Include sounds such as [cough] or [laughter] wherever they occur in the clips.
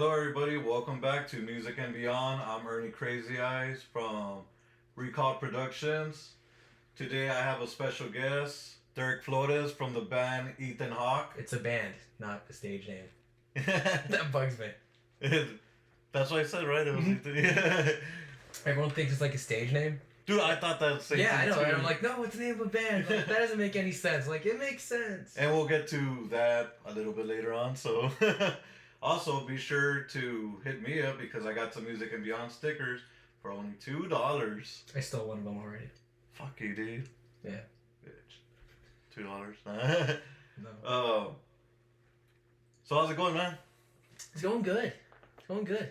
Hello, everybody. Welcome back to Music and Beyond. I'm Ernie Crazy Eyes from Recall Productions. Today, I have a special guest, Derek Flores from the band Ethan Hawk. It's a band, not a stage name. [laughs] that bugs me. That's what I said, right? It was Mhm. Ethan. [laughs] Everyone thinks it's like a stage name. Dude, I thought that same yeah, I know. too. And I'm like, no, it's the name of a band. Like, that doesn't make any sense. Like, it makes sense. And we'll get to that a little bit later on. So, [laughs] also be sure to hit me up because I got some Music and Beyond stickers for only two dollars. I stole one of them already. Fuck you, dude. Yeah. Bitch. Two dollars. [laughs] No. uh, so how's it going, man? It's going good. It's going good.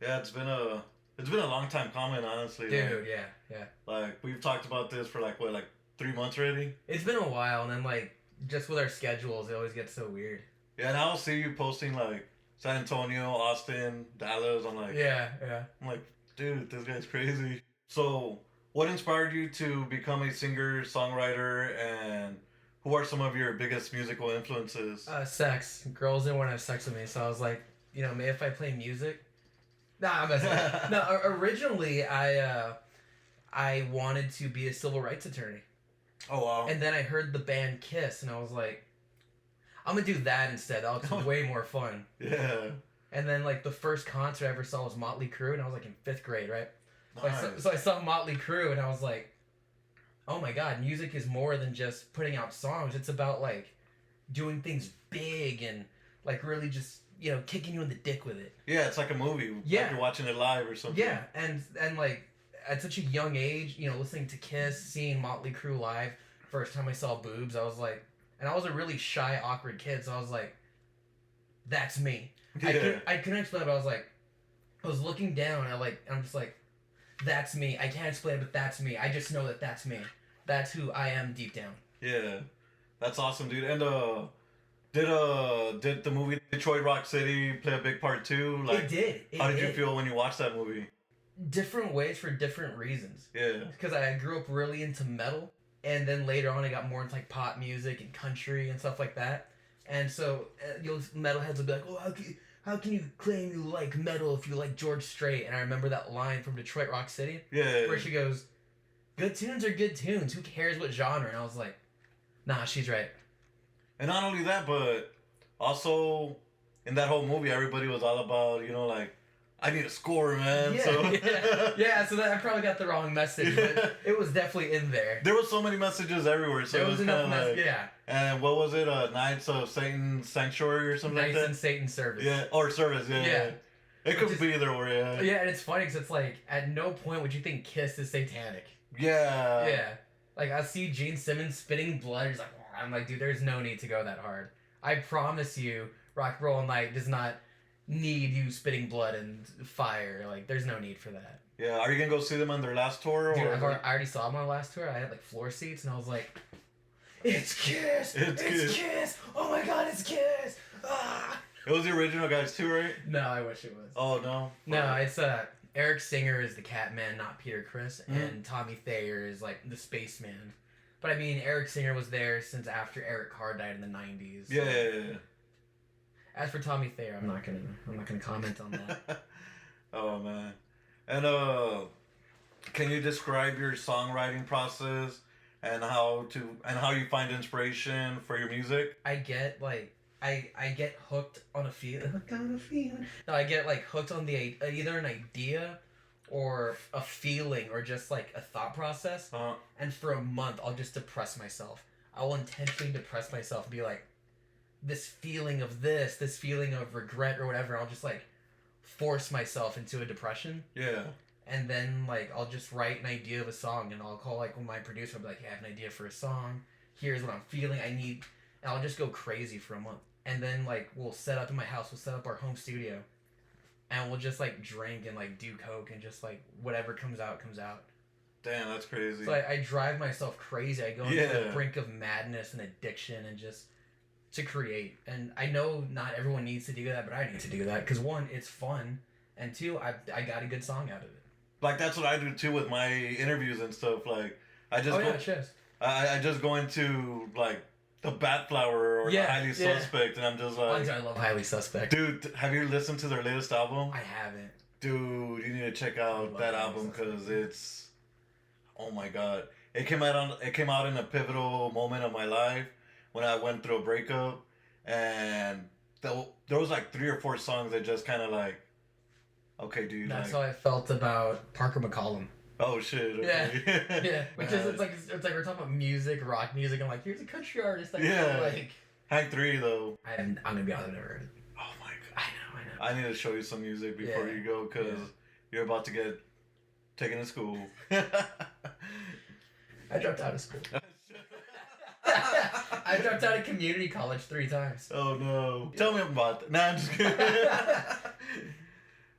Yeah, it's been a it's been a long time coming, honestly. Dude, yeah, yeah. Like, like we've talked about this for like what, like three months already. It's been a while, and then, like, just with our schedules, it always gets so weird. Yeah, and I'll see you posting like San Antonio, Austin, Dallas. I'm like, Yeah, yeah. I'm like, dude, this guy's crazy. So, what inspired you to become a singer, songwriter, and who are some of your biggest musical influences? Uh, sex. Girls didn't want to have sex with me, so I was like, you know, maybe if I play music. Nah, I'm messing. [laughs] no, originally I uh, I wanted to be a civil rights attorney, oh wow. and then I heard the band Kiss, and I was like, I'm gonna do that instead. That'll [laughs] be way more fun. yeah. And then like the first concert I ever saw was Motley Crue, and I was like in fifth grade, right? So, I, saw, so I saw Motley Crue, and I was like, oh my god, music is more than just putting out songs. It's about like doing things big and like really just you know kicking you in the dick with it. Yeah, it's like a movie. Yeah. Like you're watching it live or something. Yeah, and and like at such a young age, you know, listening to Kiss, seeing Motley Crue live, first time I saw boobs, I was like, and I was a really shy, awkward kid, so I was like, that's me. I couldn't, I couldn't explain, it, but I was like, I was looking down, and I like, I'm just like, that's me. I can't explain it, but that's me. I just know that that's me. That's who I am deep down. Yeah. That's awesome, dude. And uh did uh did the movie Detroit Rock City play a big part too? it Like did. It how did you feel when you watched that movie? Different ways for different reasons. Yeah. because I grew up really into metal, and then later on I got more into like pop music and country and stuff like that. And so uh, you'll metalheads will be like, "Oh, how can you, how can you claim you like metal if you like George Strait?" And I remember that line from Detroit Rock City Yeah. where she goes, "Good tunes are good tunes. Who cares what genre?" And I was like, "Nah, she's right." And not only that, but also in that whole movie everybody was all about, you know, like I need a score, man. yeah, so [laughs] yeah, yeah. So that I probably got the wrong message, but [laughs] it was definitely in there. there was so many messages everywhere. So there it was was enough. kind of Mess- like, yeah, and what was it? Uh, Knights of Satan Sanctuary or something nice like and that. Satan service. Yeah, or service. Yeah, Yeah. yeah. It could be either way. Yeah. Yeah, and it's funny because it's like at no point would you think Kiss is satanic. Yeah. yeah, like I see Gene Simmons spitting blood. He's like, I'm like, dude, there's no need to go that hard. I promise you, Rock and Roll Night does not need you spitting blood and fire. Like, there's no need for that. Yeah. Are you gonna go see them on their last tour? Dude, or I've already, saw them on my last tour. I had like floor seats, and I was like, it's Kiss, It's it's, Kiss." Kiss. Oh my God, it's Kiss. Ah. It was the original guys too, right? No, I wish it was. Oh no. No, it's uh Eric Singer is the Catman, not Peter Criss, Mhm. and Tommy Thayer is like the spaceman. But I mean, Eric Singer was there since after Eric Carr died in the '90s. so- Yeah. yeah, yeah, As for Tommy Thayer, I'm not gonna I'm not gonna comment on that. [laughs] oh man. And uh, can you describe your songwriting process and how to and how you find inspiration for your music? I get like I I get hooked on a feel hooked on a feeling. No, I get like hooked on the either an idea or a feeling or just like a thought process. Uh, and for a month I'll just depress myself. I will intentionally depress myself and be like, this feeling of this, this feeling of regret or whatever. I'll just like force myself into a depression, yeah. and then like I'll just write an idea of a song, and I'll call like my producer. I'll be like, hey, I have an idea for a song. Here's what I'm feeling. I need, and I'll just go crazy for a month, and then like we'll set up in my house. We'll set up our home studio. And we'll just like drink and like do coke and just like whatever comes out comes out. Damn, that's crazy. So I, I drive myself crazy. I go into Yeah. the brink of madness and addiction and just to create. And I know not everyone needs to do that, but I need to do that because one, it's fun, and two, I I got a good song out of it. like that's what I do too with my interviews and stuff. Like I just oh go, yeah, cheers. I, I just go into like the Bat Flower or Yeah, the Highly yeah. Suspect, and I'm just like, I love Highly Suspect. dude, have you listened to their latest album? I haven't. Dude, you need to check out that album because it's, oh my god, it came out on it came out in a pivotal moment of my life when I went through a breakup, and there, there was like three or four songs that just kind of like, okay, dude, That's like, how I felt about Parker McCollum. oh shit, Yeah. okay. Yeah, [laughs] because it's like it's like we're talking about music, rock music. I'm like, here's a country artist. I Yeah. yeah. like. Hank three though. I am, I'm gonna be honest, I've never heard it. Oh my god. I know, I know. I need to show you some music before Yeah. you go because Yeah. you're about to get taken to school. [laughs] I dropped out of school. [laughs] I dropped out of community college three times. oh no! Tell me about that. Nah, I'm just kidding. [laughs]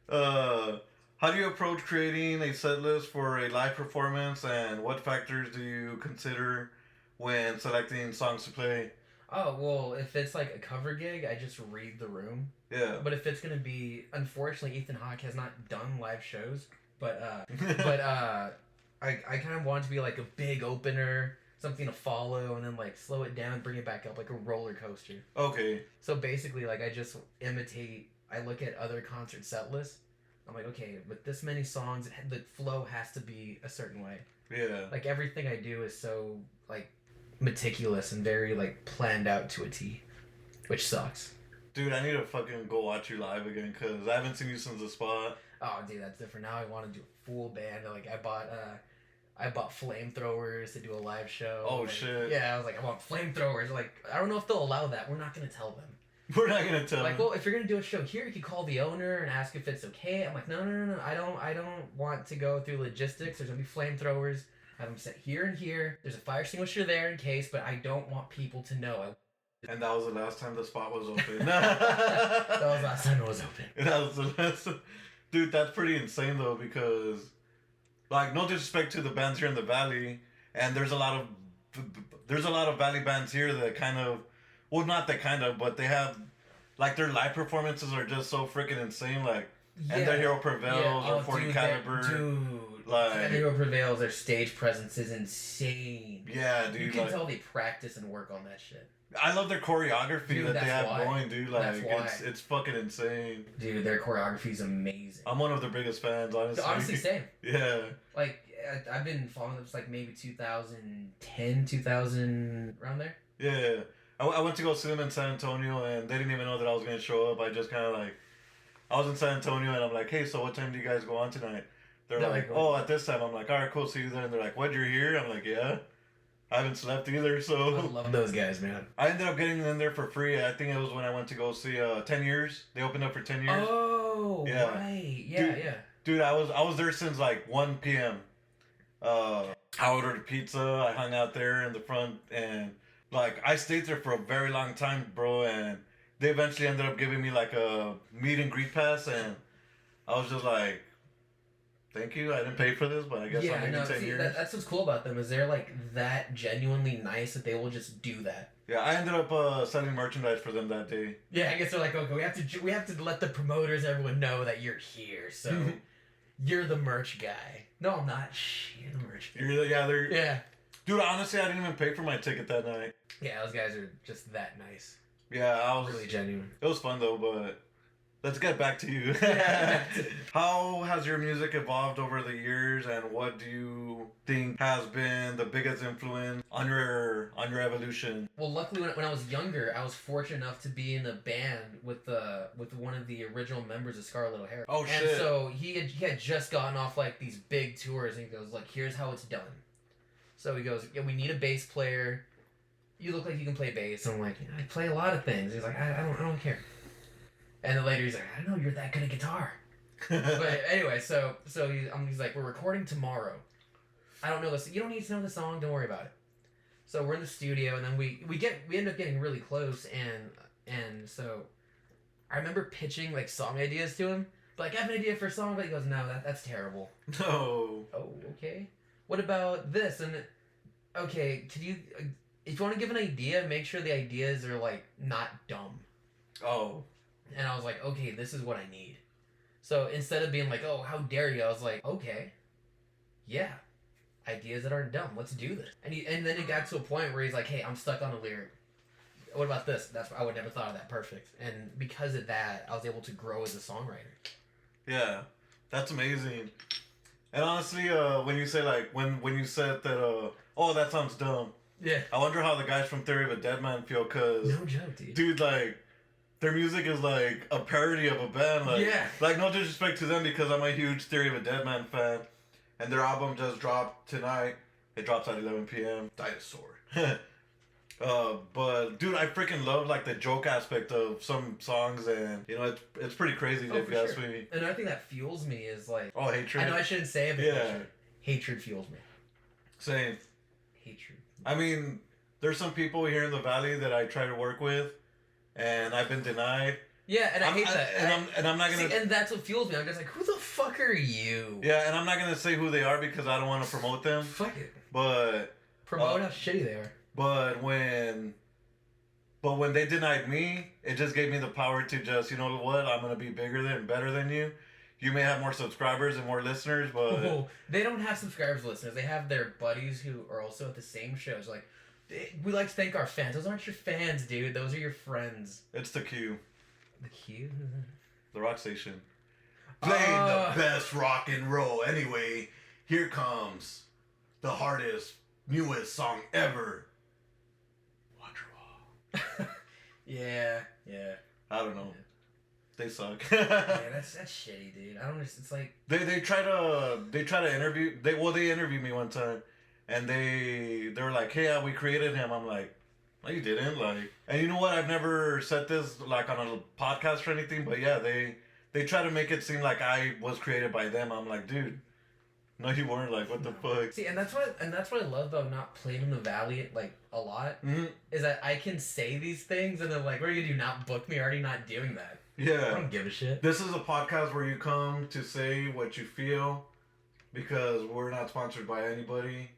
uh, how do you approach creating a set list for a live performance, and what factors do you consider when selecting songs to play? Oh well, if it's like a cover gig, I just read the room. Yeah. But if it's gonna be, unfortunately, Ethan Hawke has not done live shows. But uh, but uh, I I kind of want it to be like a big opener, something to follow, and then like slow it down, and bring it back up like a roller coaster. okay. So basically, like I just imitate. I look at other concert set lists. I'm like, okay, with this many songs, the flow has to be a certain way. Yeah. Like everything I do is so like meticulous and very like planned out to a T, which sucks. Dude, I need to fucking go watch you live again because I haven't seen you since the spot. Oh, dude, that's different. Now I want to do a full band. Like I bought, uh, I bought flamethrowers to do a live show. Oh, Like, shit. Yeah, I was like, I want flamethrowers. Like I don't know if they'll allow that. We're not gonna tell them. [laughs] We're not gonna tell. like, well, if you're gonna do a show here, you could call the owner and ask if it's okay. I'm like, no, no, no, no. I don't, I don't want to go through logistics. There's gonna be flamethrowers. I have them set here and here. There's a fire extinguisher there in case, but I don't want people to know. and that was the last time the spot was [laughs] open. that was last time it was open. [laughs] that was the last. Dude, that's pretty insane though because, like, no disrespect to the bands here in the valley, and there's a lot of there's a lot of valley bands here that kind of, well, not that kind of, but they have, like, their live performances are just so freaking insane. Like, yeah. and their hero prevails or oh, 40 dude, caliber. Dude, like- and hero prevails. Their stage presence is insane. Yeah, dude. you can Like, tell they practice and work on that shit. I love their choreography Dude, that they have why. going, dude. Like, it's it's fucking insane. Dude, their choreography is amazing. I'm one of their biggest fans, honestly. Honestly, same. [laughs] yeah. Like I've been following them since like maybe 2010, 2000 around there. Yeah, I, I went to go see them in San Antonio, and they didn't even know that I was gonna show up. I just kind of like, I was in San Antonio, and I'm like, hey, so what time do you guys go on tonight? They're like, like, oh, at this time. I'm like, all right, cool, see you then. And they're like, what, you're here? I'm like, yeah. I haven't slept either, I so love those guys, man. I ended up getting in there for free. I think it was when I went to go see uh, Ten Years. They opened up for ten years. Oh, Yeah. right. Yeah, Dude. yeah. Dude, I was I was there since like 1 p.m. Uh, I ordered a pizza. I hung out there in the front, and like I stayed there for a very long time, bro. And they eventually ended up giving me like a meet and greet pass, and I was just like, "Thank you. I didn't pay for this, but I guess I'm yeah, no, ten see, years." that, that's what's cool about them is they're like that genuinely nice that they will just do that. Yeah, I ended up uh, selling merchandise for them that day. Yeah, I guess they're like, okay, we have to we have to let the promoters, everyone know that you're here. So [laughs] you're the merch guy. No, I'm not. Shh, you're the merch guy. You're, yeah, they're Yeah, dude. Honestly, I didn't even pay for my ticket that night. yeah, those guys are just that nice. Yeah, I was Really genuine. It was fun though, but let's get back to you. [laughs] How has your music evolved over the years, and what do you think has been the biggest influence on your on your evolution? Well, luckily, when, when I was younger, I was fortunate enough to be in a band with the with one of the original members of Scarlet O'Hara. Oh, and shit. so he had, he had just gotten off like these big tours, and he goes like, "Here's how it's done." So he goes, "Yeah, we need a bass player. You look like you can play bass." And I'm like, "I play a lot of things." He's like, "I, I don't I don't care." And then later he's like, "I don't know, you're that good at guitar." [laughs] but anyway, so so he, um, he's like, we're recording tomorrow. I don't know this. You don't need to know the song. Don't worry about it. So we're in the studio, and then we we get we end up getting really close, and and so I remember pitching like song ideas to him. Like I have an idea for a song, but he goes, no, that that's terrible. no. Oh, okay. What about this? And okay, could you? uh, If you want to give an idea, make sure the ideas are like not dumb. Oh. And I was like, okay, this is what I need. So instead of being like, oh, how dare you, I was like, okay, yeah, ideas that aren't dumb. Let's do this. And he, and then it got to a point where he's like, hey, I'm stuck on a lyric. what about this? That's I would never thought of that perfect. And because of that, I was able to grow as a songwriter. Yeah, that's amazing. And honestly, uh, when you say like when when you said that, uh, oh, that sounds dumb. Yeah. I wonder how the guys from Theory of a Dead Man feel, cause No joke, dude. dude, like, their music is like a parody of a band. Like, Yeah. like no disrespect to them because I'm a huge Theory of a Dead Man fan, and their album just dropped tonight. It drops at 11 p.m. Dinosaur. [laughs] uh, but dude, I freaking love like the joke aspect of some songs, and you know, it's it's pretty crazy Oh, if you ask me. Another thing that fuels me is like Oh, hatred. I know I shouldn't say it, but Yeah. hatred. hatred fuels me. Same. Hatred. I mean, there's some people here in the valley that I try to work with, and I've been denied. Yeah, and I I'm- hate that. and I- I'm and I'm not gonna. See, and that's what fuels me. I'm just like, who the fuck are you? yeah, and I'm not gonna say who they are because I don't want to promote them. Fuck it. But Promote Uh, how shitty they are. but when, but when they denied me, it just gave me the power to just you know what I'm gonna be bigger than better than you. You may have more subscribers and more listeners, but they don't have subscribers, listeners. They have their buddies who are also at the same shows. Like, we like to thank our fans. Those aren't your fans, dude. Those are your friends. it's the Q, The Q. the rock station. Playing Playing the uh. best rock and roll. Anyway, here comes the hardest, newest song ever. Wonderwall. [laughs] yeah, yeah. I don't know. They suck. Yeah, [laughs] that's that's shitty, dude. I don't. Just, it's like they they try to they try to interview they well they interviewed me one time, and they they were like, hey, yeah, we created him. I'm like. No, you didn't. Like, and you know what? I've never said this like on a podcast or anything, but yeah, they they try to make it seem like I was created by them. I'm like, dude, no, you weren't. Like, what the fuck? see, and that's what and that's what I love about not playing in the valley like a lot hmm is that I can say these things and they're like, "What are you gonna do? Not book me? Already not doing that? Yeah, I don't give a shit." This is a podcast where you come to say what you feel because we're not sponsored by anybody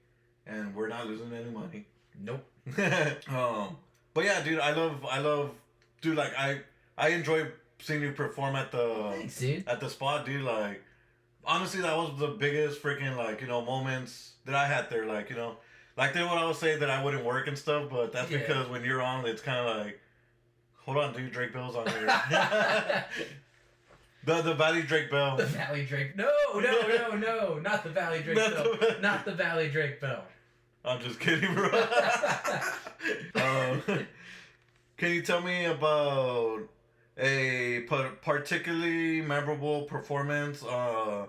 and we're not losing any money. Nope. [laughs] [laughs] um, but yeah, dude, I love, I love, dude. Like I, I enjoy seeing you perform at the Thanks, at the spot, dude. Like, honestly, that was the biggest freaking like you know moments that I had there. Like you know, like they would always say that I wouldn't work and stuff, but that's Yeah. because when you're on, it's kind of like, hold on, dude, Drake Bell's on here. [laughs] the the Valley Drake Bell. The Valley Drake. No, no, no, no. Not the Valley Drake Not Bell. the- Not the Valley Drake Bell. I'm just kidding, bro. [laughs] um, can you tell me about a particularly memorable performance uh,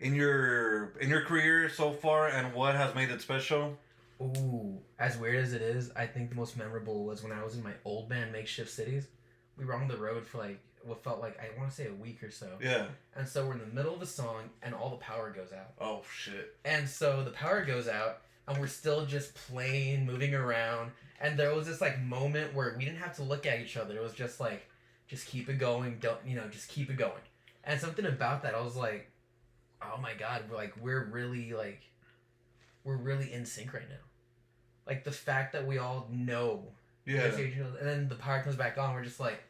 in your in your career so far, and what has made it special? Ooh, as weird as it is, I think the most memorable was when I was in my old band, Makeshift Cities. We were on the road for like what felt like I want to say a week or so, Yeah. and so we're in the middle of a song, and all the power goes out. Oh shit. And so the power goes out, and we're still just playing, moving around. And there was this like moment where we didn't have to look at each other. It was just like, just keep it going. Don't you know? Just keep it going. And something about that, I was like, oh my god, we're like we're really like, we're really in sync right now. Like the fact that we all know Yeah. and then the power comes back on. We're just like,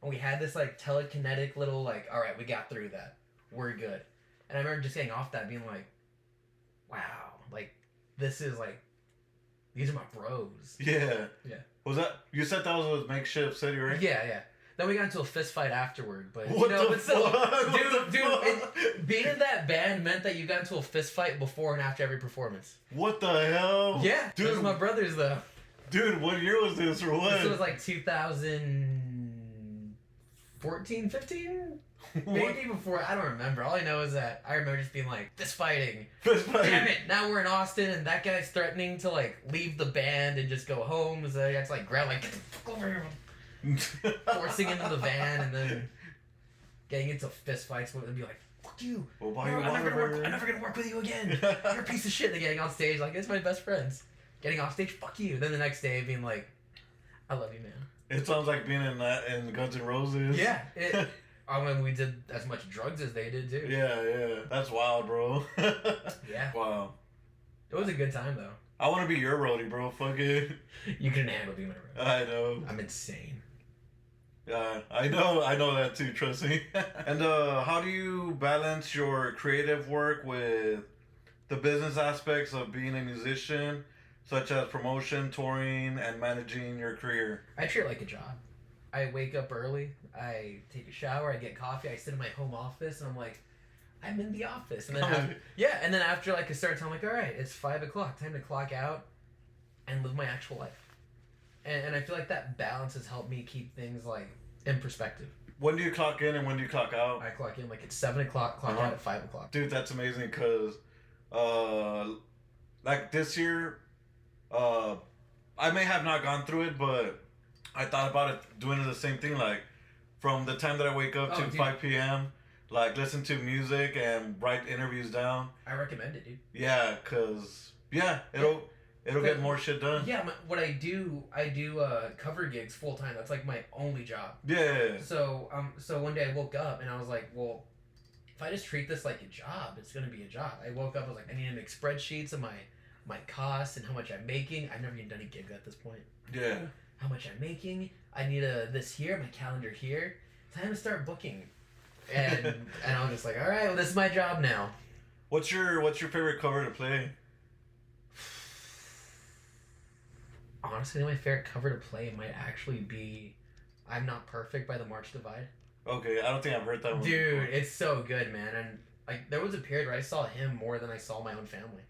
and we had this like telekinetic little like, all right, we got through that. We're good. And I remember just getting off that, being like, wow, like this is like, these are my bros. Yeah. Yeah. Was that you said that was a makeshift city, right? Yeah, yeah. Then we got into a fist fight afterward, but What you know, the but still, fuck? Dude, dude, it- being in that band meant that you got into a fist fight before and after every performance. What the hell? yeah, dude. those my brothers though. Dude, what year was this or what? This was like 2014, 15? [laughs] Maybe before, I don't remember. All I know is that I remember just being like, fist fighting. Fist fight. Damn it, now we're in Austin and that guy's threatening to like leave the band and just go home. So I had to like grab like, "Get the fuck over here," [laughs] forcing into the van and then getting into fist fights with and be like, fuck you. We'll I'm buy you never, gonna work. I'm never gonna work with you again. [laughs] You're a piece of shit. And getting on stage like, it's my best friends. Getting off stage, fuck you. Then the next day being like, I love you, man. It sounds like being in that in Guns N' Roses. Yeah. It, I mean, we did as much drugs as they did too. Yeah, yeah. That's wild, bro. [laughs] Yeah. wow. It was a good time though. I want to be your roadie, bro. Fuck it. You couldn't handle being my road. I know. I'm insane. Yeah, I know. I know that too. Trust me. [laughs] and uh, how do you balance your creative work with the business aspects of being a musician, such as promotion, touring, and managing your career? I treat it like a job. I wake up early, I take a shower, I get coffee, I sit in my home office, and I'm like, I'm in the office. And then [laughs] yeah, and then after like a certain time, I'm like, all right, it's five o'clock, time to clock out and live my actual life. And, and I feel like that balance has helped me keep things like in perspective. When do you clock in and when do you clock out? I clock in like at seven o'clock, clock Uh-huh. out at five o'clock. Dude, that's amazing because, uh, like this year, uh, I may have not gone through it, but I thought about it doing the same thing. Like from the time that I wake up Oh, to dude. 5 p.m., like listen to music and write interviews down. I recommend it, dude. Yeah, cause yeah, it'll it'll get more shit done. Yeah, my, what I do, I do uh, cover gigs full time. That's like my only job. Yeah, So um, so one day I woke up and I was like, well, if I just treat this like a job, it's gonna be a job. I woke up, I was like, I need to make spreadsheets of my my costs and how much I'm making. I've never even done a gig at this point. yeah. How much I'm making. I need a this here, my calendar here. Time to start booking. And [laughs] and I'm just like, all right, well, this is my job now. What's your What's your favorite cover to play? Honestly, my favorite cover to play might actually be "I'm Not Perfect" by the March Divide. Okay, I don't think I've heard that one. Dude, before. it's so good, man. And like, there was a period where I saw him more than I saw my own family.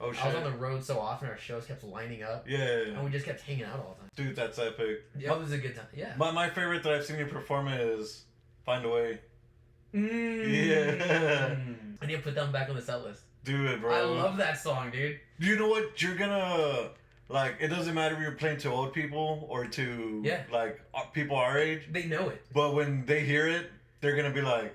Oh shit. I was on the road so often, our shows kept lining up, Yeah, and we just kept hanging out all the time. dude, that's epic. Yeah, it was a good time. Yeah. My my favorite that I've seen you perform is "Find a Way." Mm. Yeah. I need to put them back on the set list. Do it, bro. I love that song, dude. You know what? You're gonna like. It doesn't matter if you're playing to old people or to Yeah. like uh, people our age. They know it. But when they hear it, they're gonna be like,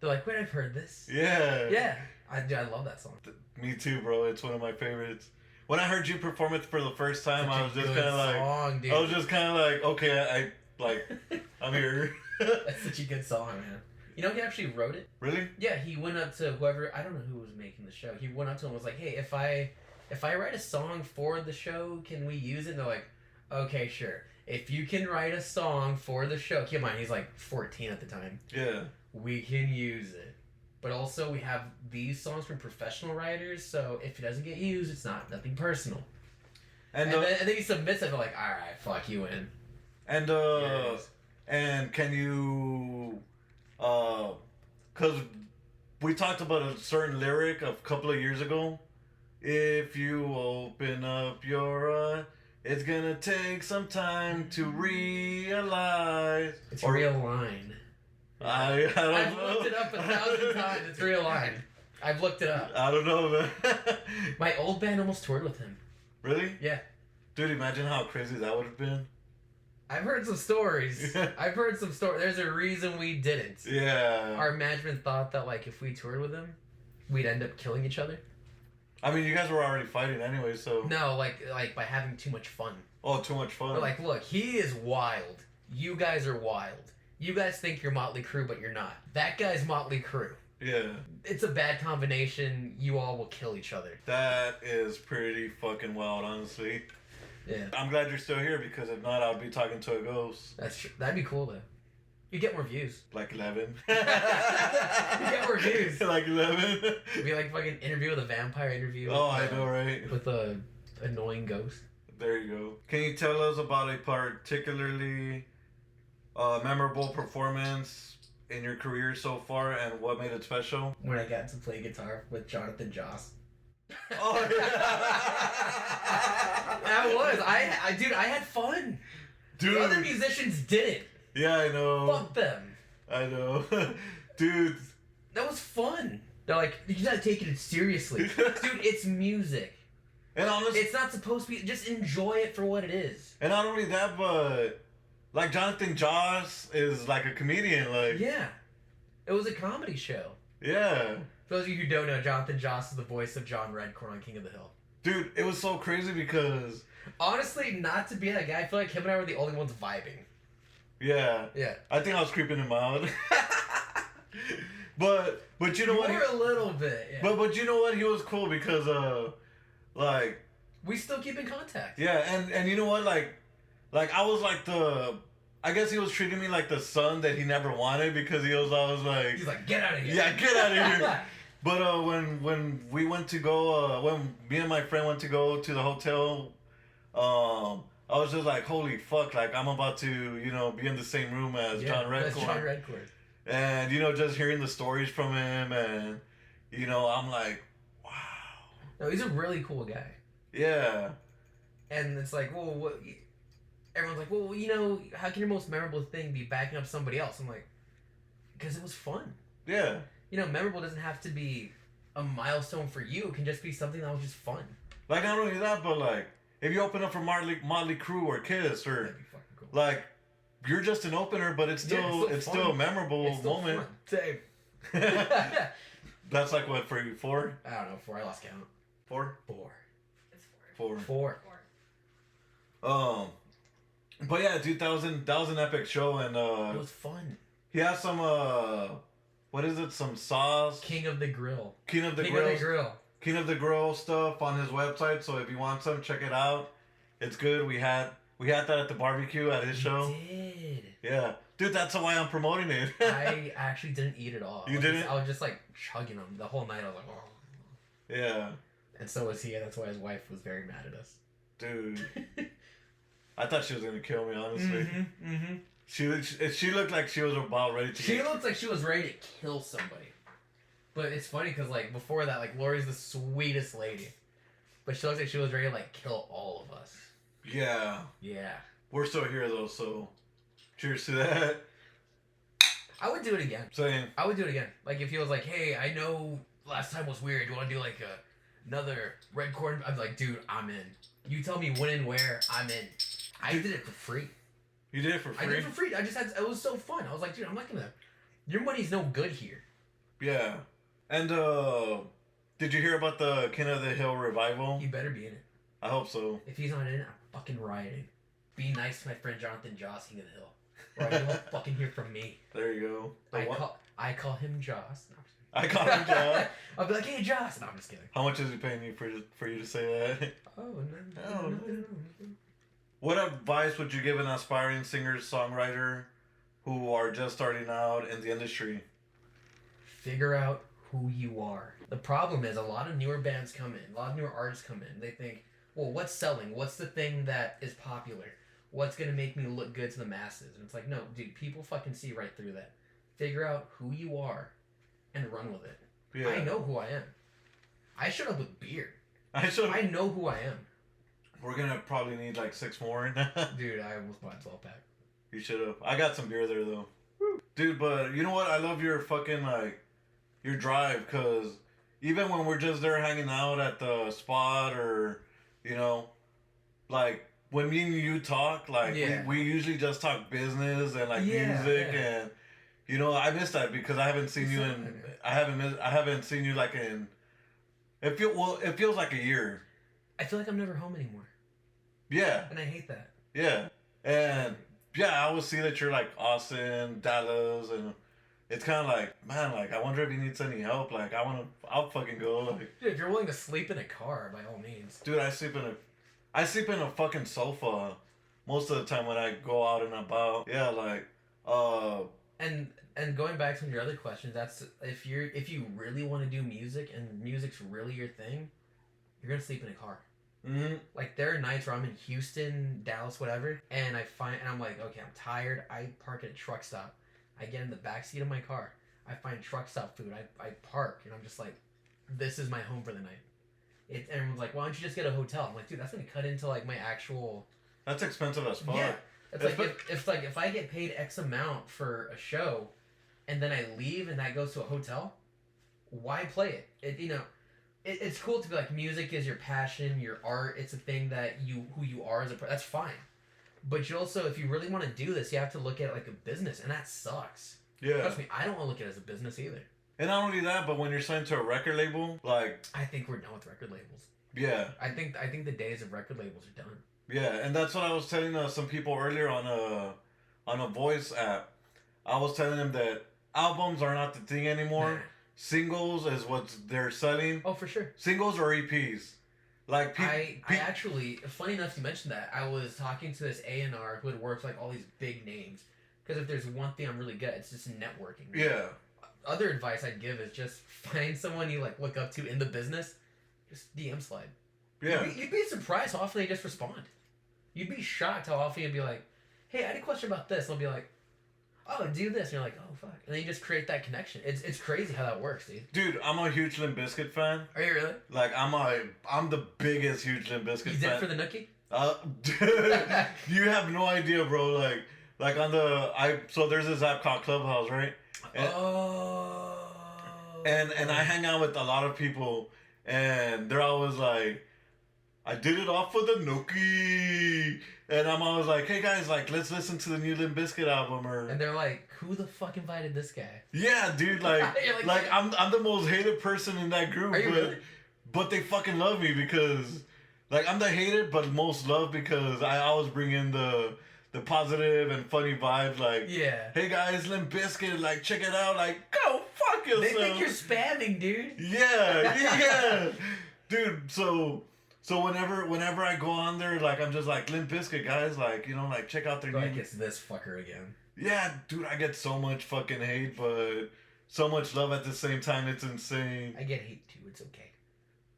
They're like, wait, I've heard this. "Yeah, Yeah. I, I love that song. me too, bro. It's one of my favorites." When I heard you perform it for the first time, Such I was just kind of like, song. I was just kind of like, okay, I, I like, [laughs] I'm here. That's such a good song, man. You know, he actually wrote it. really? Yeah, he went up to whoever I don't know who was making the show. He went up to him and was like, "Hey, if I if I write a song for the show, can we use it?" And they're like, "Okay, sure. If you can write a song for the show, keep in mind he's like 14 at the time. Yeah. We can use it." But also, we have these songs from professional writers, so if it doesn't get used, it's not nothing personal. And And, uh, then, and then he submits it. They're like, "All right, fuck you in." and uh, Yes. And can you, uh, cause we talked about a certain lyric a couple of years ago. If you open up your eye, it's gonna take some time to realize. It's Or- real I, I don't I've know. looked it up a thousand [laughs] times. It's real line. I've looked it up. I don't know, man. [laughs] My old band almost toured with him. really? Yeah. Dude, imagine how crazy that would have been. I've heard some stories. [laughs] I've heard some stories. There's a reason we didn't. Yeah. Our management thought that like if we toured with him, we'd end up killing each other. I mean, you guys were already fighting anyway, so. No, like like by having too much fun. Oh, too much fun. We're like, look, he is wild. You guys are wild. You guys think you're Motley Crue, but you're not. That guy's Motley Crue. yeah. It's a bad combination. You all will kill each other. That is pretty fucking wild, honestly. Yeah, I'm glad you're still here because if not, I'd be talking to a ghost. that's true. That'd be cool though. You get more views. [laughs] Like 11. [laughs] you get more views. [laughs] like 11. It'd be like fucking interview with a vampire interview. oh, with, I know, right? With a annoying ghost. There you go. Can you tell us about a particularly uh, memorable performance in your career so far and what made it special? When I got to play guitar with Jonathan Joss. Oh, yeah. [laughs] that was I, I dude I had fun. Dude. The other musicians didn't. Yeah, I know. Fuck them. I know. [laughs] Dude. That was fun. They're like, you're not taking it seriously, [laughs] dude. It's music. And honestly, It's not supposed to be. Just enjoy it for what it is. and not only that, but like Jonathan Joss is like a comedian. Like, Yeah. It was a comedy show. yeah. For those of you who don't know, Jonathan Joss is the voice of John Redcorn on King of the Hill. Dude, it was so crazy because Honestly, not to be that guy, I feel like him and I were the only ones vibing. yeah, Yeah. I think I was creeping him out. [laughs] but but you know what? More He- a little bit. Yeah. but but you know what? He was cool because uh, like we still keep in contact. yeah, and and you know what? Like like I was like the. I guess he was treating me like the son that he never wanted because he was always like, He's like, get out of here. Yeah, get out of here. [laughs] But uh, when when we went to go, uh, when me and my friend went to go to the hotel, um, I was just like, holy fuck! Like I'm about to, you know, be in the same room as John That's Redcorn, John Redcorn. and you know, just hearing the stories from him, and you know, I'm like, wow, No, he's a really cool guy. yeah, And it's like, well, what? Everyone's like, well, you know, how can your most memorable thing be backing up somebody else? I'm like, because it was fun. yeah, You know, memorable doesn't have to be a milestone for you. It can just be something that was just fun. like not only that, but like if you open up for Motley Motley Crue or Kiss or That'd be fucking cool. like you're just an opener, but it's still it's it's still still, a memorable It's still moment. fun. Same. [laughs] [laughs] That's like what for you four, I don't know. Four. I lost count. four, Four. It's four. four. Four. Four. Um, but yeah, dude, that was an that was an epic show, and uh, It was fun. he has some uh, what is it? Some sauce, King of the Grill. King of the King Grill, of the Grill. King of the Grill stuff on his website. So if you want some, check it out. It's good. We had we had that at the barbecue at his show. Did. Yeah, dude, that's why I'm promoting it. [laughs] I actually didn't eat it all. I You just- didn't? I was just like chugging them the whole night. I was like, oh. yeah, And so was he, and that's why his wife was very mad at us. dude. [laughs] I thought she was gonna kill me. Honestly, mm-hmm. she looked- she looked like she was about ready to. She get- looks like she was ready to kill somebody. But it's funny because like before that, like Lori's the sweetest lady, but she looks like she was ready to like kill all of us. yeah, Yeah, we're still here though. So, cheers to that. I would do it again. Saying. I would do it again. Like if he was like, "Hey, I know last time was weird. Do you want to do like a another red corn?" I'm like, "Dude, I'm in. You tell me when and where. I'm in." I did it for free. You did it for free. I did it for free. I just had. It was so fun. I was like, "Dude, I'm not gonna. Your money's no good here." Yeah. And uh did you hear about the King of the Hill revival? You better be in it. I hope so. If he's not in it, I'm fucking rioting. Be nice to my friend Jonathan Joss, King of the Hill. Or you won't [laughs] fucking hear from me. There you go. The I call I call him Joss. No, I call him Joss. [laughs] I'll be like, hey Joss. No, I'm just kidding. How much is he paying you for for you to say that? Oh no. No, no. no, no. What advice would you give an aspiring singer songwriter who are just starting out in the industry? Figure out who you are. The problem is a lot of newer bands come in, a lot of newer artists come in. They think, well, what's selling? What's the thing that is popular? What's gonna make me look good to the masses? And it's like, no, dude, people fucking see right through that. Figure out who you are and run with it. Yeah. I know who I am. I showed up with beard. I should I know who I am. We're gonna probably need like six more. [laughs] Dude, I almost bought a 12 pack. you should have. I got some beer there though. Dude, but you know what? I love your fucking like your drive because even when we're just there hanging out at the spot or you know, like when me and you talk, like Yeah. we, we usually just talk business and like Yeah, music yeah. and you know I miss that because I haven't seen you in I haven't miss, I haven't seen you like in it feel well it feels like a year. I feel like I'm never home anymore. Yeah, And I hate that. yeah, and yeah, I always see that you're like Austin, Dallas, and it's kind of like, man, like I wonder if he needs any help. Like I want to, I'll fucking go. Like, Dude, if you're willing to sleep in a car, by all means. dude, I sleep in a, I sleep in a fucking sofa most of the time when I go out and about. Yeah, like, uh, And and going back to your other questions, that's if you're if you really want to do music and music's really your thing, you're gonna sleep in a car. Mm, Like there are nights where I'm in Houston, Dallas, whatever, and I find and I'm like, okay, I'm tired. I park at a truck stop. I get in the back seat of my car. I find truck stop food. I, I park and I'm just like, this is my home for the night. It everyone's like, why don't you just get a hotel? I'm like, dude, that's gonna cut into like my actual that's expensive as fuck. yeah. It's It's like if, if like if I get paid X amount for a show, and then I leave and that goes to a hotel, why play it? It you know, it, it's cool to be like music is your passion, your art. It's a thing that you who you are as a that's fine. But you also, if you really want to do this, you have to look at it like a business, and that sucks. Yeah, Trust me, I don't want to look at it as a business either. and not only that, but when you're signed to a record label, like, I think we're done with record labels. yeah, I think I think the days of record labels are done. Yeah, and that's what I was telling uh, some people earlier on a on a voice app. I was telling them that albums are not the thing anymore. Singles is what they're selling. Oh, for sure. Singles or EPs. Like pe- I, pe- I actually, funny enough, you mentioned that. I was talking to this A and R who had worked like all these big names. Because if there's one thing I'm really good, at, it's just networking. yeah, other advice I'd give is just [laughs] find someone you like look up to in the business. Just DM slide. Yeah. You'd be, you'd be surprised how often they just respond. You'd be shocked how often you'd be like, "Hey, I had a question about this." They'll be like, "Oh, do this," and you're like, "Oh, fuck," and then you just create that connection. It's it's crazy how that works, dude. Dude, I'm a huge Limp Bizkit fan. Are you really? Like I'm a I'm the biggest huge Limp Bizkit You did fan. it for the nookie? Uh, [laughs] dude, you have no idea, bro. Like, like on the I so there's this app called Clubhouse, right? And- oh. And and I hang out with a lot of people, and they're always like, I did it off for the Nookie, and I'm always like, hey guys, like let's listen to the new Limp Bizkit album, or And they're like, "Who the fuck invited this guy?" yeah, dude, [laughs] like like, like I'm I'm the most hated person in that group, Are you but really? but they fucking love me because like I'm the hated but most loved because I always bring in the the positive and funny vibes like Yeah. hey guys Limp Bizkit like check it out like go fuck yourself They think you're spamming, dude. yeah [laughs] yeah dude so so whenever whenever I go on there like I'm just like Limp Bizkit guys like you know like check out their Like new it's this fucker again. yeah dude I get so much fucking hate but so much love at the same time it's insane I get hate too. It's okay.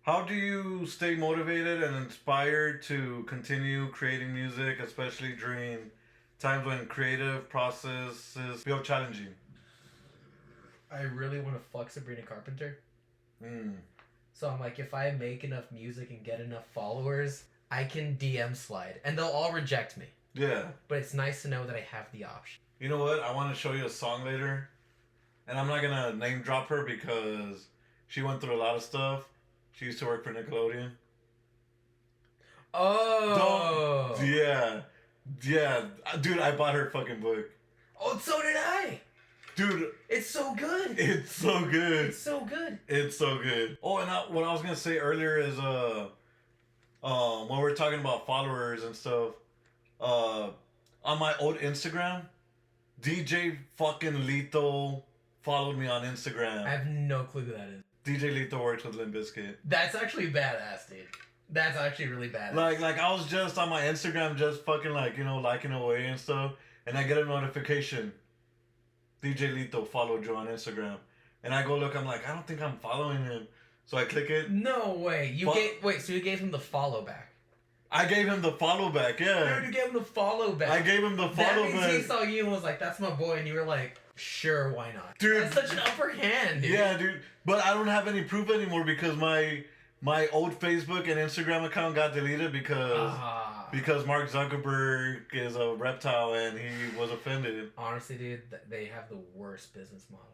How do you stay motivated and inspired to continue creating music, especially during times when creative processes feel challenging? I really want to fuck Sabrina Carpenter. Mm. So I'm like, if I make enough music and get enough followers, I can DM slide, and they'll all reject me. Yeah. But it's nice to know that I have the option. You know what? I want to show you a song later. And I'm not going to name drop her because she went through a lot of stuff. She used to work for Nickelodeon. Oh. Yeah. Yeah. Dude, I bought her fucking book. Oh, so did I. Dude, It's so good. [laughs] it's so good. It's so good. It's so good. Oh, and I, what I was gonna say earlier is uh, um, when we're talking about followers and stuff, uh, on my old Instagram, DJ fucking Lethal followed me on Instagram. I have no clue who that is. DJ Lethal works with Limp Bizkit. That's actually badass, dude. That's actually really badass. Like, like I was just on my Instagram, just fucking like you know liking away and stuff, and I get a notification. DJ Lethal followed you on Instagram, and I go look. I'm like, I don't think I'm following him, so I click it. no way. You Fo- gave wait. So you gave him the follow back. I gave him the follow back. Yeah. Dude, you gave him the follow back. I gave him the follow that means he saw you and was like, "That's my boy," and you were like, "Sure, why not?" Dude. that's such an upper hand, dude. Yeah, dude. But I don't have any proof anymore because my my old Facebook and Instagram account got deleted because Ah. because Mark Zuckerberg is a reptile and he was offended. honestly, dude, they have the worst business model.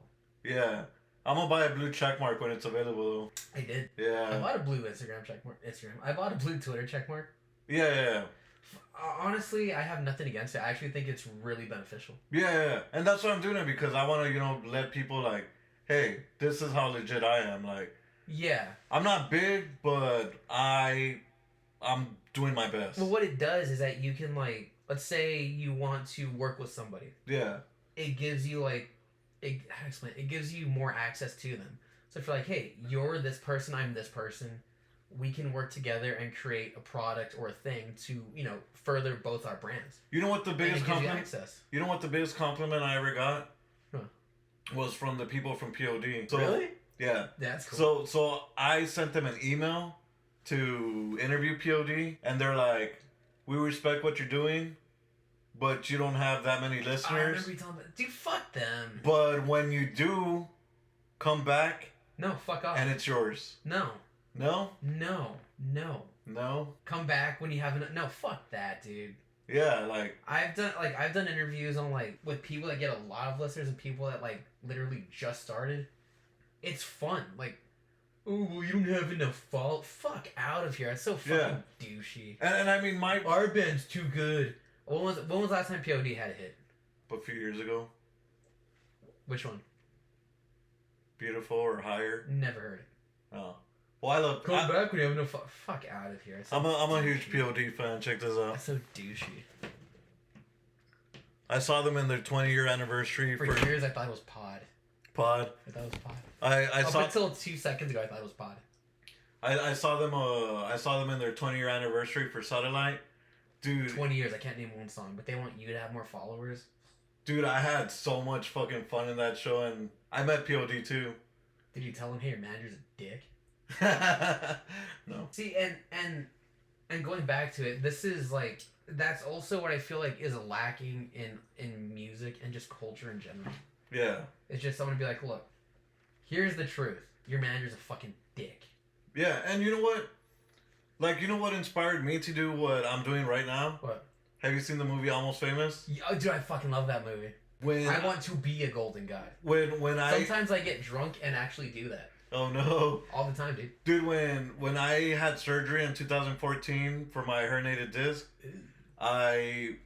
Yeah. I'm gonna buy a blue check mark when it's available. I did. Yeah. I bought a blue Instagram check mark. Instagram. I bought a blue Twitter check mark. Yeah, yeah, yeah. Uh, honestly, I have nothing against it. I actually think it's really beneficial. Yeah, yeah, yeah. And that's why I'm doing it because I want to, you know, let people like, hey, this is how legit I am. Like, Yeah. I'm not big, but I, I'm doing my best. Well, what it does is that you can like, let's say you want to work with somebody. Yeah. It gives you like, it, how to explain? It It gives you more access to them. So if you're like, hey, you're this person, I'm this person, we can work together and create a product or a thing to, you know, further both our brands. You know what the biggest you compliment? access. You know what the biggest compliment I ever got? Huh. Was from the people from POD. So, really? Yeah. That's cool. So so I sent them an email to interview POD, and they're like, "We respect what you're doing, but you don't have that many I listeners. remember you telling me, dude, fuck them. But when you do, come back, No, fuck off. and it's yours. no, No, no, no. no, Come back when you have enough. No, fuck that, dude. yeah, like I've done like I've done interviews on like with people that get a lot of listeners and people that like literally just started. It's fun. Like, oh, well, you don't have enough follow. Fuck out of here. That's so fucking Yeah. douchey. and, and I mean my Our band's too good. When was when was the last time POD had a hit? a few years ago, Which one? beautiful or higher. Never heard it. Oh, well I love. Come I, back when you have enough. Fo- fuck out of here. So I'm a I'm a huge. POD fan. Check this out. That's so douchey. I saw them in their 20 year anniversary For for years, I thought it was Pod. Pod. I thought it was Pod. I I Up saw until two seconds ago, I thought it was Pod. I, I saw them uh I saw them in their 20 year anniversary for Satellite. Dude, Twenty years, I can't name one song, but they want you to have more followers. dude, I had so much fucking fun in that show, and I met POD too. Did you tell him, hey, your manager's a dick? [laughs] no. See, and and and going back to it, this is like that's also what I feel like is lacking in in music and just culture in general. Yeah. It's just someone to be like, look, here's the truth. Your manager's a fucking dick. Yeah, and you know what? Like, you know what inspired me to do what I'm doing right now? What? Have you seen the movie Almost Famous? Yeah, oh, dude, I fucking love that movie. When I want to be a golden guy. when when I Sometimes I get drunk and actually do that oh no, all the time, dude. dude, when when I had surgery in 2014 for my herniated disc, I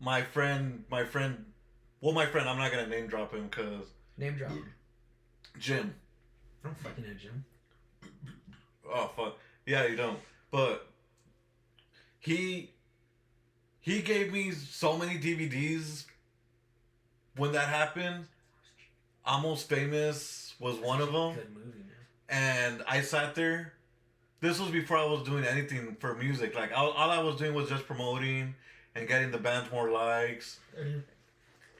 my friend my friend well my friend I'm not gonna name drop him because Name drop. him. Jim. I don't fucking know Jim. Oh fuck. Yeah, you don't. But he he gave me so many DVDs when that happened. Almost Famous was one of them, Good movie, man. and I sat there. This was before I was doing anything for music. Like all, all I was doing was just promoting and getting the band more likes.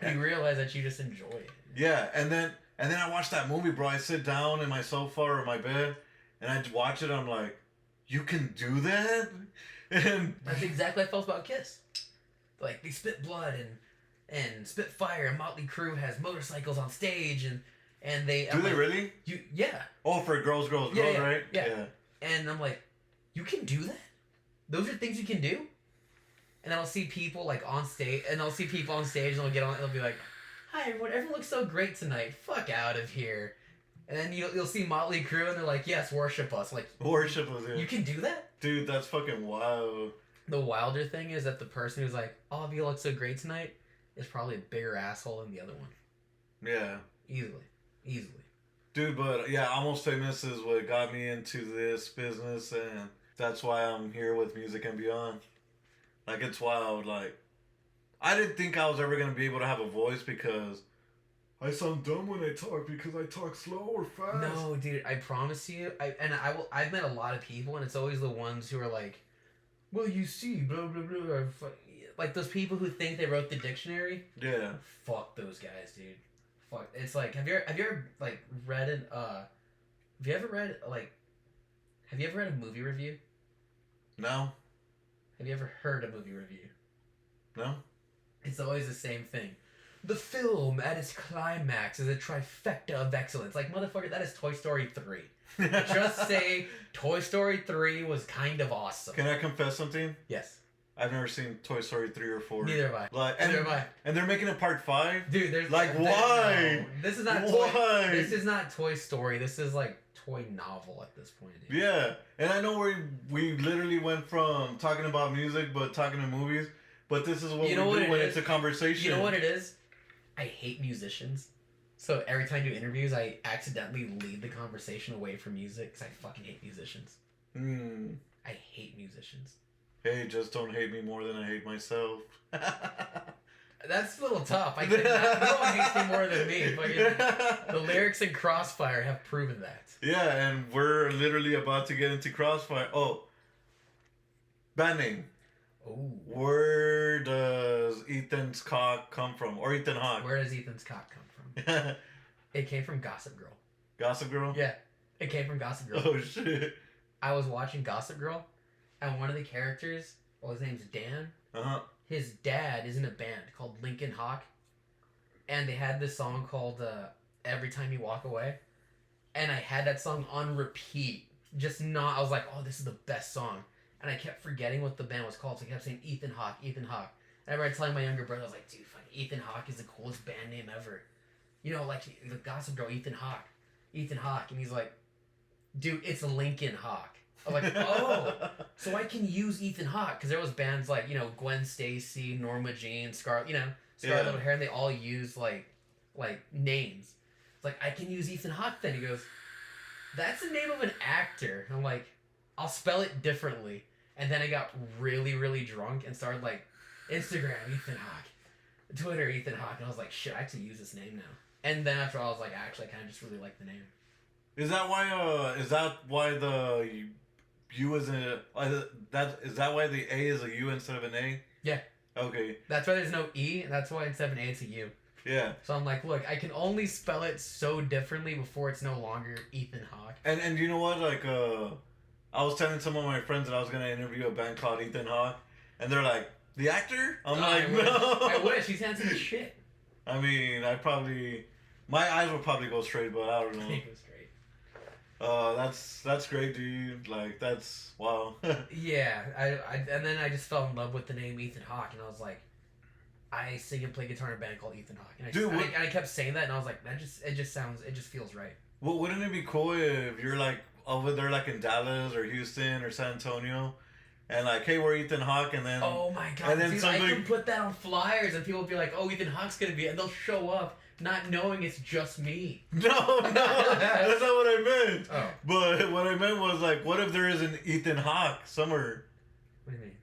You realize that you just enjoy it. Yeah, and then and then I watched that movie, bro. I sit down in my sofa or my bed, and I watch it. I'm like, you can do that, [laughs] and That's exactly how I felt about Kiss. Like they spit blood and and spit fire, and Motley Crue has motorcycles on stage, and and they do I'm they like, really? You yeah, Oh, for girls, girls, Yeah, girls, yeah, right? yeah. and I'm like, you can do that. Those are things you can do. And then I'll see people like on stage, and I'll see people on stage, and they'll get on, and they'll be like, "Hi, everyone! Everyone looks so great tonight. Fuck out of here." And then you'll, you'll see Motley Crue, and they're like, "Yes, worship us." Like, Worship us. it, you can do that. dude. That's fucking wild. The wilder thing is that the person who's like, "Oh, you look so great tonight," is probably a bigger asshole than the other one. Yeah, Easily, easily. dude. But yeah, almost famous is what got me into this business, and that's why I'm here with music and beyond. Like it's wild. Like I didn't think I was ever gonna be able to have a voice because I sound dumb when I talk because I talk slow or fast. No, dude, I promise you. I and I will. I've met a lot of people, and it's always the ones who are like, "Well, you see, blah blah blah." Or, like those people who think they wrote the dictionary. Yeah. Fuck those guys, dude. Fuck. It's like, have you ever, have you ever like read an uh, have you ever read like, have you ever read a movie review? No. Have you ever heard a movie review? No. It's always the same thing. The film at its climax is a trifecta of excellence. Like motherfucker, that is Toy Story three. [laughs] Just say Toy Story 3 was kind of awesome. Can I confess something? yes. I've never seen Toy Story three or four. Neither have I. Like, and, Neither have I. and they're making a part five. Dude, there's Like, why? no. This is not Toy. Why? This is not Toy Story. This is like toy novel at this point. Dude. Yeah, and I know we we literally went from talking about music, but talking to movies. But this is what You know we what do it when is? it's a conversation. You know what it is? I hate musicians. So every time I do interviews, I accidentally lead the conversation away from music because I fucking hate musicians. Hmm. I hate musicians. Hey, just don't hate me more than I hate myself. [laughs] That's a little tough. I not, no one hates me more than me. Fucking, the lyrics in Crossfire have proven that. Yeah, and we're literally about to get into Crossfire. Oh, band name. Oh, Where does Ethan's cock come from, or Ethan Hawke? where does Ethan's cock come from? [laughs] It came from Gossip Girl. Gossip Girl. Yeah, it came from Gossip Girl. Oh shit. I was watching Gossip Girl, and one of the characters, well, his name's Dan. Uh huh. His dad is in a band called Lincoln Hawk, and they had this song called uh, "Every Time You Walk Away," and I had that song on repeat. Just not. I was like, "Oh, this is the best song," and I kept forgetting what the band was called. So I kept saying Ethan Hawk, Ethan Hawke. And I remember telling my younger brother, I was like, "Dude, Ethan Hawk is the coolest band name ever." You know, like the Gossip Girl, Ethan Hawk, Ethan Hawk, and he's like, "Dude, it's Lincoln Hawk." I'm like, "Oh." So I can use Ethan Hawke because there was bands like you know Gwen Stacy, Norma Jean, Scar, you know Scarlet Yeah. Little and they all use like like names. It's like I can use Ethan Hawke. Then he goes, "That's the name of an actor." I'm like, "I'll spell it differently." And then I got really really drunk and started like Instagram Ethan Hawke, Twitter Ethan Hawke, and I was like, "Shit, I have to use this name now." And then after all, I was like, "Actually, I kind of just really like the name." Is that why? Uh, is that why the U is a that? Is that why the A is a U instead of an A? Yeah. Okay. That's why there's no E, that's why instead of an A, it's a U. Yeah. So I'm like, look, I can only spell it so differently before it's no longer Ethan Hawke. And and you know what? Like uh, I was telling some of my friends that I was gonna interview a band called Ethun Hawk, and they're like, "The actor?" I'm Oh, like, I wish. "No." I wish. He's handsome as shit. I mean, I probably, my eyes would probably go straight, but I don't know. [laughs] He was great. Uh, that's that's great, dude. Like that's wow. [laughs] Yeah, I, I and then I just fell in love with the name Ethan Hawke, and I was like, I sing and play guitar in a band called Ethun Hawk, and I, Dude, and I, what- and I kept saying that, and I was like, that just it just sounds it just feels right. well, wouldn't it be cool if you're like over there, like in Dallas or Houston or San Antonio, and like, hey, we're Ethun Hawk, and then Oh my god, and then dude, somebody- I can put that on flyers, and people will be like, oh, Ethan Hawke's gonna be, and they'll show up not knowing it's just me. [laughs] no, no, [laughs] that's not what I meant. Oh, But what I meant was like, what if there is an Ethan Hawke somewhere? what do you mean?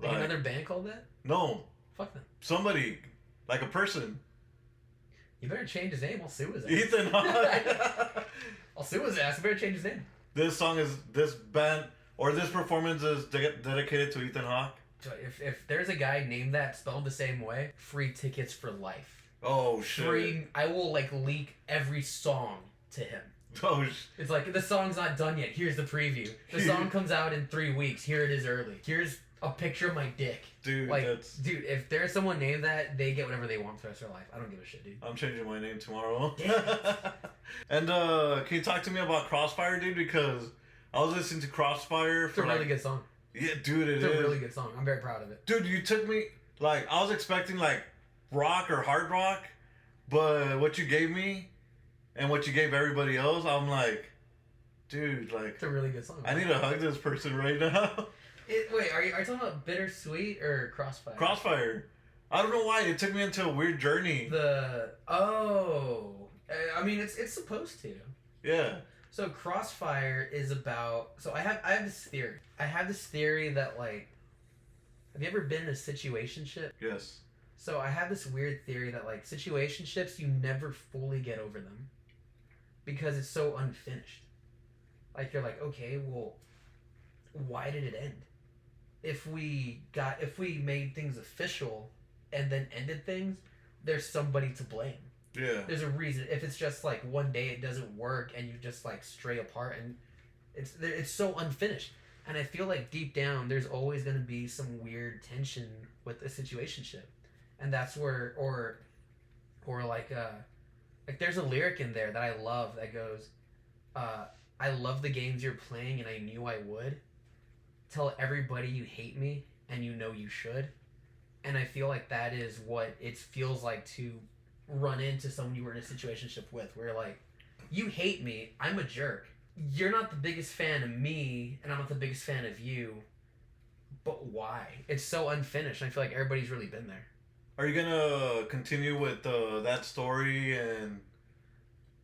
Like, Like, another band called that? no, Fuck them. somebody, like a person, You better change his name. I'll sue his ass. Ethan Hawke. [laughs] I'll sue his ass. You better change his name. this song is this band or this performance is de- dedicated to Ethan Hawke. If, if there's a guy named that spelled the same way, free tickets for life. Oh shit! Free. I will like leak every song to him. [laughs] Oh sh- It's like the song's not done yet. Here's the preview. The [laughs] song comes out in three weeks. Here it is early. Here's a picture of my dick. dude, Like, that's. dude, if there's someone named that, they get whatever they want for the rest of their life. I don't give a shit, dude. I'm changing my name tomorrow. [laughs] And uh, can you talk to me about Crossfire, dude? Because I was listening to Crossfire It's for a really like, good song. yeah, dude, it It's is. a really good song. I'm very proud of it. Dude, you took me like I was expecting like rock or hard rock, but what you gave me and what you gave everybody else, I'm like, dude, like It's a really good song. I need to hug this person right now. [laughs] It, wait, are you, are you talking about Bittersweet or Crossfire? Crossfire. I don't know why it took me into a weird journey. The oh, I mean it's it's supposed to. Yeah. So Crossfire is about. So I have I have this theory. I have this theory that like, have you ever been in a situationship? Yes. So I have this weird theory that like situationships you never fully get over them, because it's so unfinished. Like you're like okay, well, why did it end? If we got if we made things official, and then ended things, there's somebody to blame Yeah. there's a reason if it's just like one day it doesn't work and you just like stray apart and it's it's so unfinished and i feel like deep down there's always going to be some weird tension with a situationship and that's where or or like uh like there's a lyric in there that i love that goes uh i love the games you're playing and i knew i would. Tell everybody you hate me and you know you should. And i feel like that is what it feels like to run into someone you were in a situationship with where like you hate me i'm a jerk. You're not the biggest fan of me and i'm not the biggest fan of you but why? It's so unfinished. I feel like everybody's really been there Are you gonna continue with uh, that story and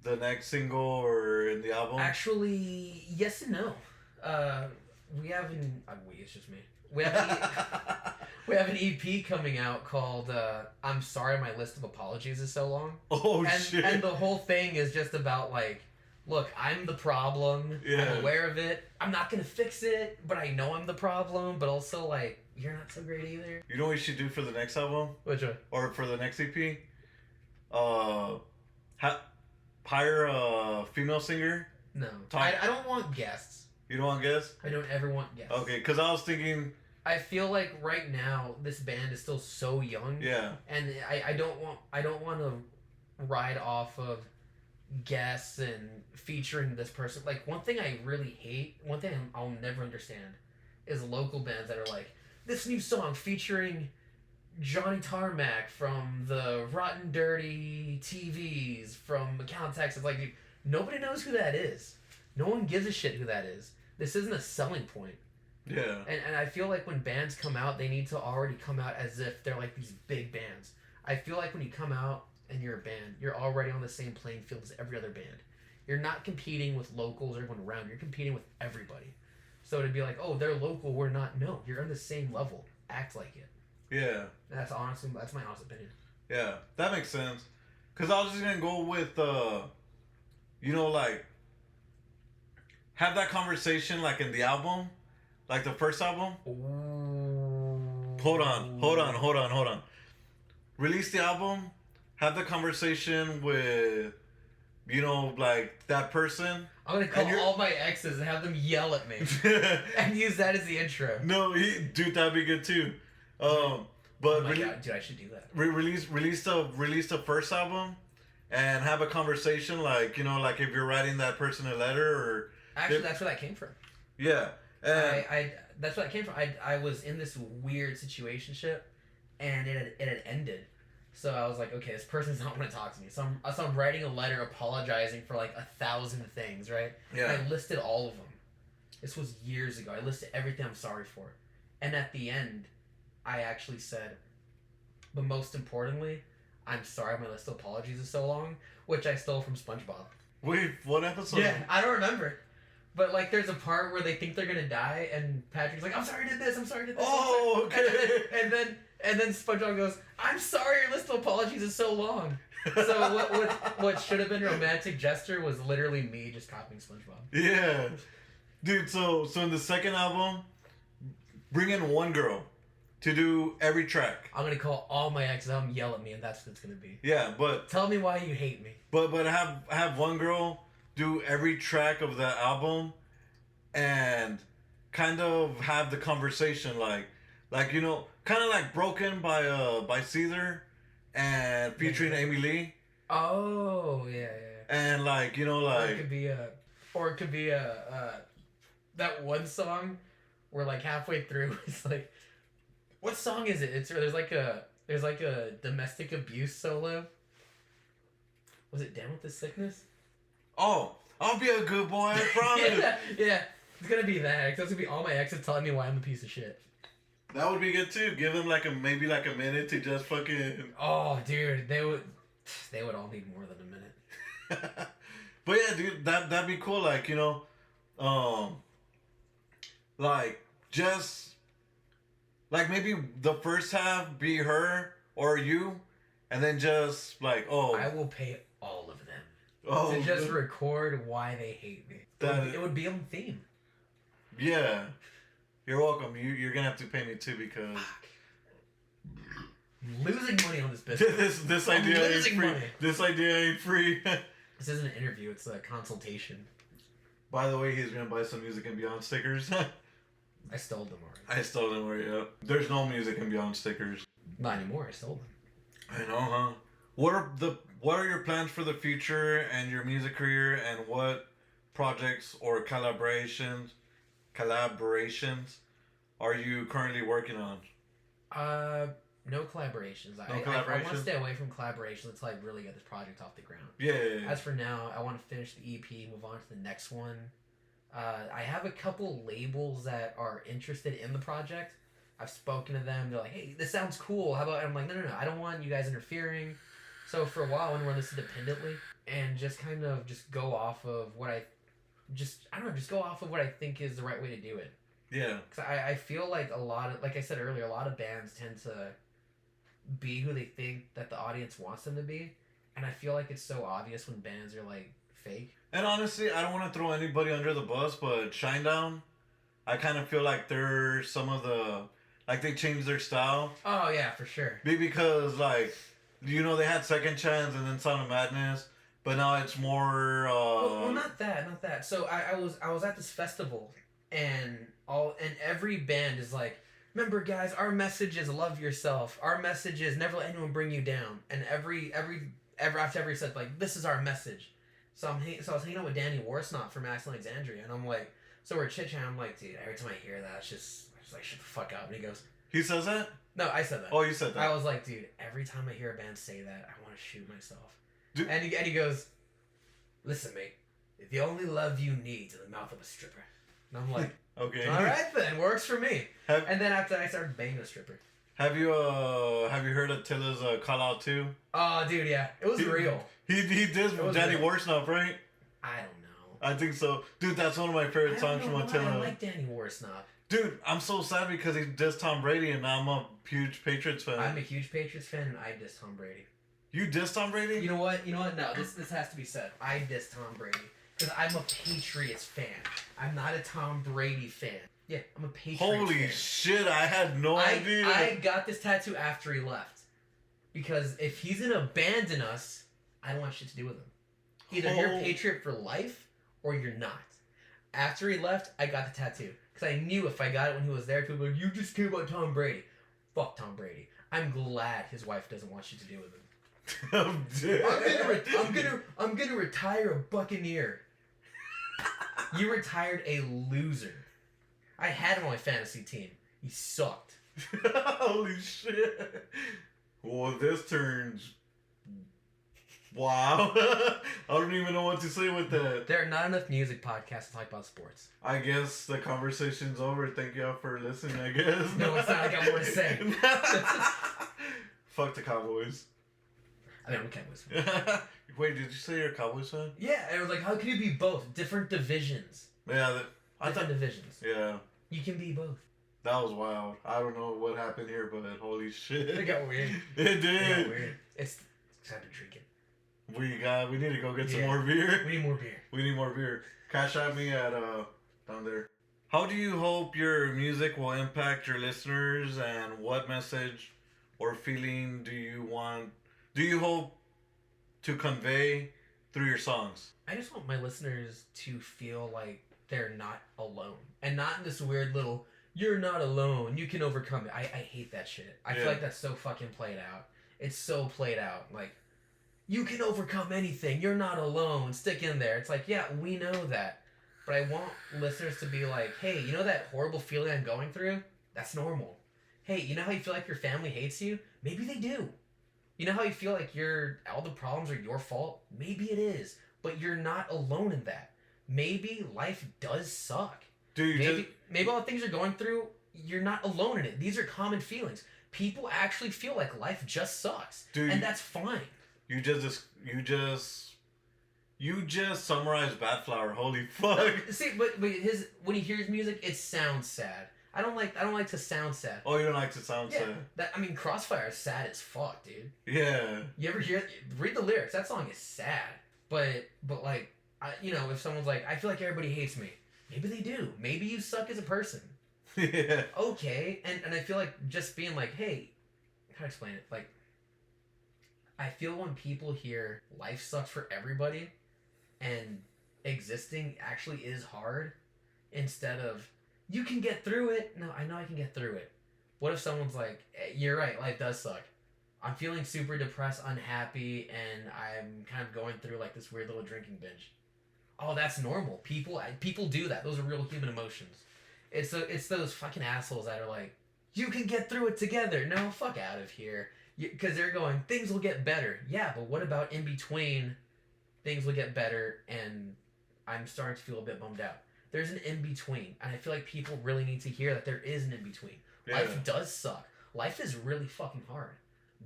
the next single or in the album? actually yes and no uh we have an uh, we it's just me we have an, [laughs] we have an ep coming out called uh i'm sorry my list of apologies is so long oh and, shit! and the whole thing is just about like look i'm the problem Yeah. i'm aware of it i'm not gonna fix it but i know i'm the problem but also like you're not so great either. You know what you should do for the next album? Which one? Or for the next EP? Uh, ha- hire a female singer. no. Talk- I, I don't want guests. You don't want guests? i don't ever want guests. Okay, because I was thinking, i feel like right now this band is still so young. Yeah, and I, I don't want I don't want to ride off of guests and featuring this person. Like one thing I really hate, one thing I'll never understand, is local bands that are like this new song featuring Johnny Tarmac from the Rotten Dirty TVs from McAllen, Texas. Like dude, nobody knows who that is. No one gives a shit who that is. This isn't a selling point. yeah, And, and I feel like when bands come out, they need to already come out as if they're like these big bands. I feel like when you come out and you're a band, you're already on the same playing field as every other band. You're not competing with locals or everyone around. You're competing with everybody. So to be like, oh, they're local, we're not. No, you're on the same level. Act like it. yeah, That's honestly, that's my honest opinion. yeah. That makes sense. Because I was just gonna go with, uh, you know, like have that conversation like in the album, like the first album. Ooh. hold on, hold on, hold on, hold on. Release the album, have the conversation with, you know, like that person. I'm gonna call all my exes and have them yell at me [laughs] and use that as the intro. no, he, dude, that'd be good too. Um, but Oh my rele- god, dude, I should do that. re- release release the release the first album, and have a conversation like you know like if you're writing that person a letter or Actually, that's where that came from. yeah. And, I, I that's where that came from. I, I was in this weird situationship, and it had, it had ended. So I was like, okay, this person's [laughs] not going to talk to me. So I'm, so I'm writing a letter apologizing for like a thousand things, right? yeah. And I listed all of them. This was years ago. I listed everything I'm sorry for. And at the end, I actually said, but most importantly, I'm sorry my list of apologies is so long, which I stole from SpongeBob. Wait, what episode? Yeah, I don't remember. It. But like, there's a part where they think they're gonna die, and Patrick's like, "I'm sorry, I did this. I'm sorry, I did this." Oh, okay. [laughs] And then, and then SpongeBob goes, "I'm sorry, your list of apologies is so long." So [laughs] what what what should have been romantic gesture was literally me just copying SpongeBob. Yeah, dude. So so in the second album, bring in one girl to do every track. I'm gonna call all my exes, them yell at me, and that's what it's gonna be. Yeah, but Tell me why you hate me. but but have have one girl do every track of the album, and kind of have the conversation like like you know kind of like broken by uh by Seether, and featuring Amy Lee, Oh yeah, yeah. and like you know like or it could be a, or it could be a, uh, that one song where like halfway through [laughs] it's like, what song is it? It's there's like a there's like a domestic abuse solo. Was it down with the sickness? oh I'll be a good boy, I [laughs] promise. yeah, yeah. It's gonna be that. It's gonna be all my exes telling me why I'm a piece of shit. That would be good too. Give them like a maybe like a minute to just fucking. Oh, dude, they would, they would all need more than a minute. [laughs] but yeah, dude, that that'd be cool. Like you know, um, like just like maybe the first half be her or you, and then just like oh I will pay all of them oh to just record why they hate me. That- it would be on theme. yeah. You're welcome. You you're gonna have to pay me too because I'm losing money on this [laughs] business. this this I'm idea ain't losing free. money. This idea ain't free. [laughs] This isn't an interview, it's a consultation. By the way, he's gonna buy some music and beyond stickers. [laughs] I stole them already. I stole them you There's no music and beyond stickers. Not anymore, I stole them. I know, huh? What are the what are your plans for the future and your music career and what projects or collaborations collaborations are you currently working on? Uh, no collaborations. I, No I, I, want to stay away from collaborations until I really get this project off the ground. Yeah, yeah, yeah. As for now, I want to finish the EP, move on to the next one. Uh, I have a couple labels that are interested in the project. I've spoken to them. They're like, "Hey, this sounds cool. How about?" I'm like, "No, no, no. I don't want you guys interfering." So for a while, I want to run this independently and just kind of just go off of what I, just I don't know, just go off of what I think is the right way to do it. yeah. Cause I, I feel like a lot of like I said earlier, a lot of bands tend to be who they think that the audience wants them to be, and I feel like it's so obvious when bands are like fake. And honestly, I don't want to throw anybody under the bus, but Shinedown, I kind of feel like they're some of the like they changed their style. Oh yeah, for sure. Be because like you know they had Second Chance and then Sound of Madness, but now it's more. Uh, well, well, not that, not that. So I, I was I was at this festival, and all and every band is like, remember guys, our message is love yourself. Our message is never let anyone bring you down. And every every every after every set like this is our message. So I'm so I was hanging out with Danny Worsnop from Asking Alexandria, and I'm like, so we're chit chatting. I'm like, dude, every time I hear that, it's just, I'm just like shut the fuck up. And he goes, he says that. no, I said that. Oh, you said that. I was like, dude, every time I hear a band say that, I want to shoot myself. Dude- And, he, and he goes, listen, mate, the only love you need in the mouth of a stripper. And I'm like, [laughs] okay. all right then, works for me. Have, And then after that, I started banging a stripper. have you uh have you heard of Tilla's uh, call out too? Oh, dude, yeah, it was He- real. He he did Danny real. Worsnop, right? I don't know. I think so, dude. That's one of my favorite songs from why I Attila. like Danny Worsnop. Dude, I'm so sad because he dissed Tom Brady, and I'm a huge Patriots fan. I'm a huge Patriots fan, and I diss Tom Brady. You dissed Tom Brady? You know what? You know what? No, this this has to be said. I diss Tom Brady, Because I'm a Patriots fan. I'm not a Tom Brady fan. Yeah, I'm a Patriots Holy fan. shit! I had no I, idea. I got this tattoo after he left. Because if he's gonna abandon us, I don't want shit to do with him. Either you're a patriot for life or you're not. After he left, I got the tattoo. Because I knew if I got it when he was there, people be like, you just care about Tom Brady. Fuck Tom Brady. I'm glad his wife doesn't want shit to do with him. [laughs] I'm dead. I'm gonna, re- I'm gonna, I'm gonna retire a Buccaneer. you retired a loser. I had him on my fantasy team. He sucked. [laughs] Holy shit! Well, this turns. Wow. [laughs] I don't even know what to say with that. There are not enough music podcasts to talk about sports. I guess the conversation's over. Thank y'all for listening, I guess. No, it's not. Like I got more to say. Fuck the Cowboys. I mean, I'm Cowboys. [laughs] Wait, did you say you're a Cowboys fan? Yeah, it was like, how can you be both? Different divisions. Yeah, that, I Different thought. divisions. Yeah, You can be both. that was wild. I don't know what happened here, but holy shit. It got weird. [laughs] It It did. got weird. It's, it's time to drink it. We got. We need to go get some Yeah. more beer. We need more beer. [laughs] We need more beer. Cash at me at uh down there. How do you hope your music will impact your listeners and what message or feeling do you want do you hope to convey through your songs? I just want my listeners to feel like they're not alone. And not in this weird little, you're not alone, you can overcome it. I, I hate that shit. I Yeah. feel like that's so fucking played out. It's so played out. Like, you can overcome anything, you're not alone, stick in there. It's like, yeah, we know that. But I want listeners to be like, hey, you know that horrible feeling I'm going through? That's normal. Hey, you know how you feel like your family hates you? Maybe they do. You know how you feel like your all the problems are your fault? Maybe it is but you're not alone in that. Maybe life does suck. You Maybe just maybe all the things you're going through, you're not alone in it. These are common feelings. People actually feel like life just sucks, you, and that's fine. you just you just you just summarized Badflower. Holy [laughs] fuck. See, but, but his when he hears music, it sounds sad. I don't like I don't like to sound sad. Oh, you don't like to sound Yeah, sad. that I mean, Crossfire is sad as fuck, dude. Yeah. You ever hear? Read the lyrics. That song is sad, but but like, I, you know, if someone's like, I feel like everybody hates me. Maybe they do. Maybe you suck as a person. [laughs] Yeah. okay and and i feel like just being like hey how to explain it like i feel when people hear life sucks for everybody and existing actually is hard instead of you can get through it no i know i can get through it what if someone's like "Eh, you're right life does suck i'm feeling super depressed unhappy and i'm kind of going through like this weird little drinking binge oh that's normal people people do that those are real human emotions it's a, it's those fucking assholes that are like, you can get through it together. No, fuck out of here. Because they're going, things will get better. Yeah, but what about in between? Things will get better, and I'm starting to feel a bit bummed out. There's an in between, and I feel like people really need to hear that there is an in between. Yeah. Life does suck. Life is really fucking hard.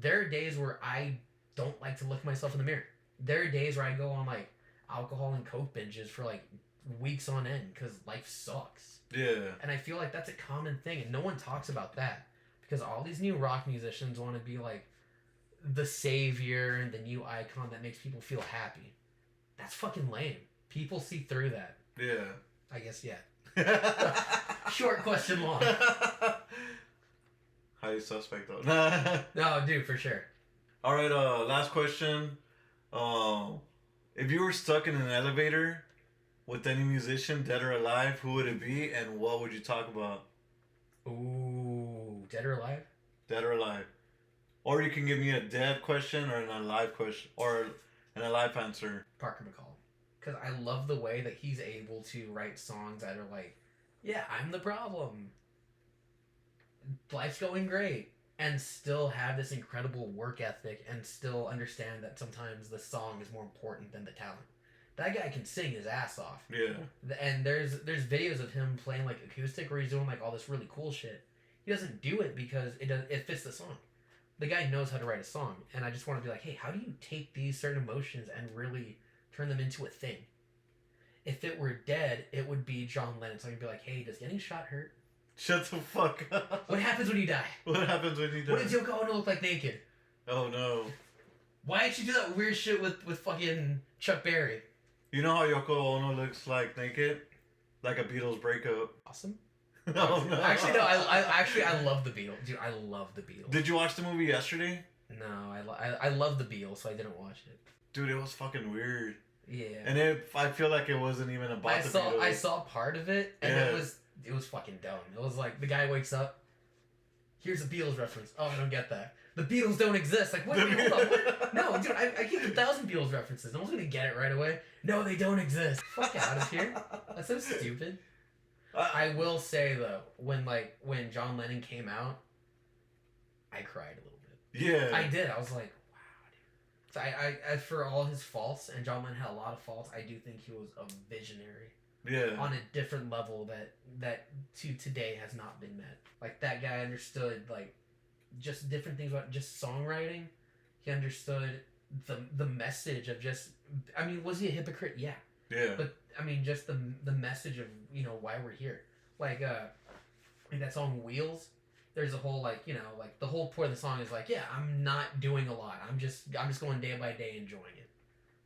There are days where I don't like to look myself in the mirror. There are days where I go on like alcohol and coke binges for like weeks on end because life sucks. Yeah. And I feel like that's a common thing, and no one talks about that because all these new rock musicians want to be like the savior and the new icon that makes people feel happy. That's fucking lame. People see through that. Yeah. I guess, yeah. [laughs] Short question long. [laughs] Highly suspect though. [laughs] No, dude, for sure. All right. Uh, last question. Um, if you were stuck in an elevator with any musician, dead or alive, who would it be, and what would you talk about? Ooh, dead or alive? Dead or alive? Or you can give me a dead question or an alive question or an alive answer. Parker McCollum. Because I love the way that he's able to write songs that are like, yeah, I'm the problem. Life's going great. And still have this incredible work ethic and still understand that sometimes the song is more important than the talent. That guy can sing his ass off. Yeah. And there's there's videos of him playing like acoustic where he's doing like all this really cool shit. He doesn't do it because it does it fits the song. The guy knows how to write a song, and I just want to be like, hey, how do you take these certain emotions and really turn them into a thing? If it were dead, it would be John Lennon. So I can be like, hey, does getting shot hurt? Shut the fuck up. What happens when you die? What happens when you die? What does Yoko Ono look like naked? Oh no. Why did you do that weird shit with with fucking Chuck Berry? You know how Yoko Ono looks like naked, like a Beatles breakup. Awesome. [laughs] oh no! Actually, no. I, I actually I love the Beatles, dude. I love the Beatles. Did you watch the movie yesterday? no, I, lo- I I love the Beatles, so I didn't watch it. Dude, it was fucking weird. Yeah. And it, I feel like it wasn't even about I the saw Beatles. I saw part of it, and Yeah. it was it was fucking dumb. It was like the guy wakes up. Here's a Beatles reference. Oh, I don't get that. The Beatles don't exist. Like, wait, wait, hold on. What? [laughs] No, dude, I, I a thousand Beatles references. No one's gonna get it right away. No, they don't exist. Fuck out of here. That's so stupid. I, I will say though, when like when John Lennon came out, I cried a little bit. yeah. I did. I was like, wow, dude. So I, I, as for all his faults, and John Lennon had a lot of faults, I do think he was a visionary yeah. on a different level that that to today has not been met. Like that guy understood like just different things about just songwriting. He understood the the message of just. I mean, was he a hypocrite? Yeah, yeah. but I mean, just the the message of you know why we're here. Like uh, like that song Wheels. There's a whole like you know like the whole point of the song is like yeah I'm not doing a lot I'm just I'm just going day by day enjoying it.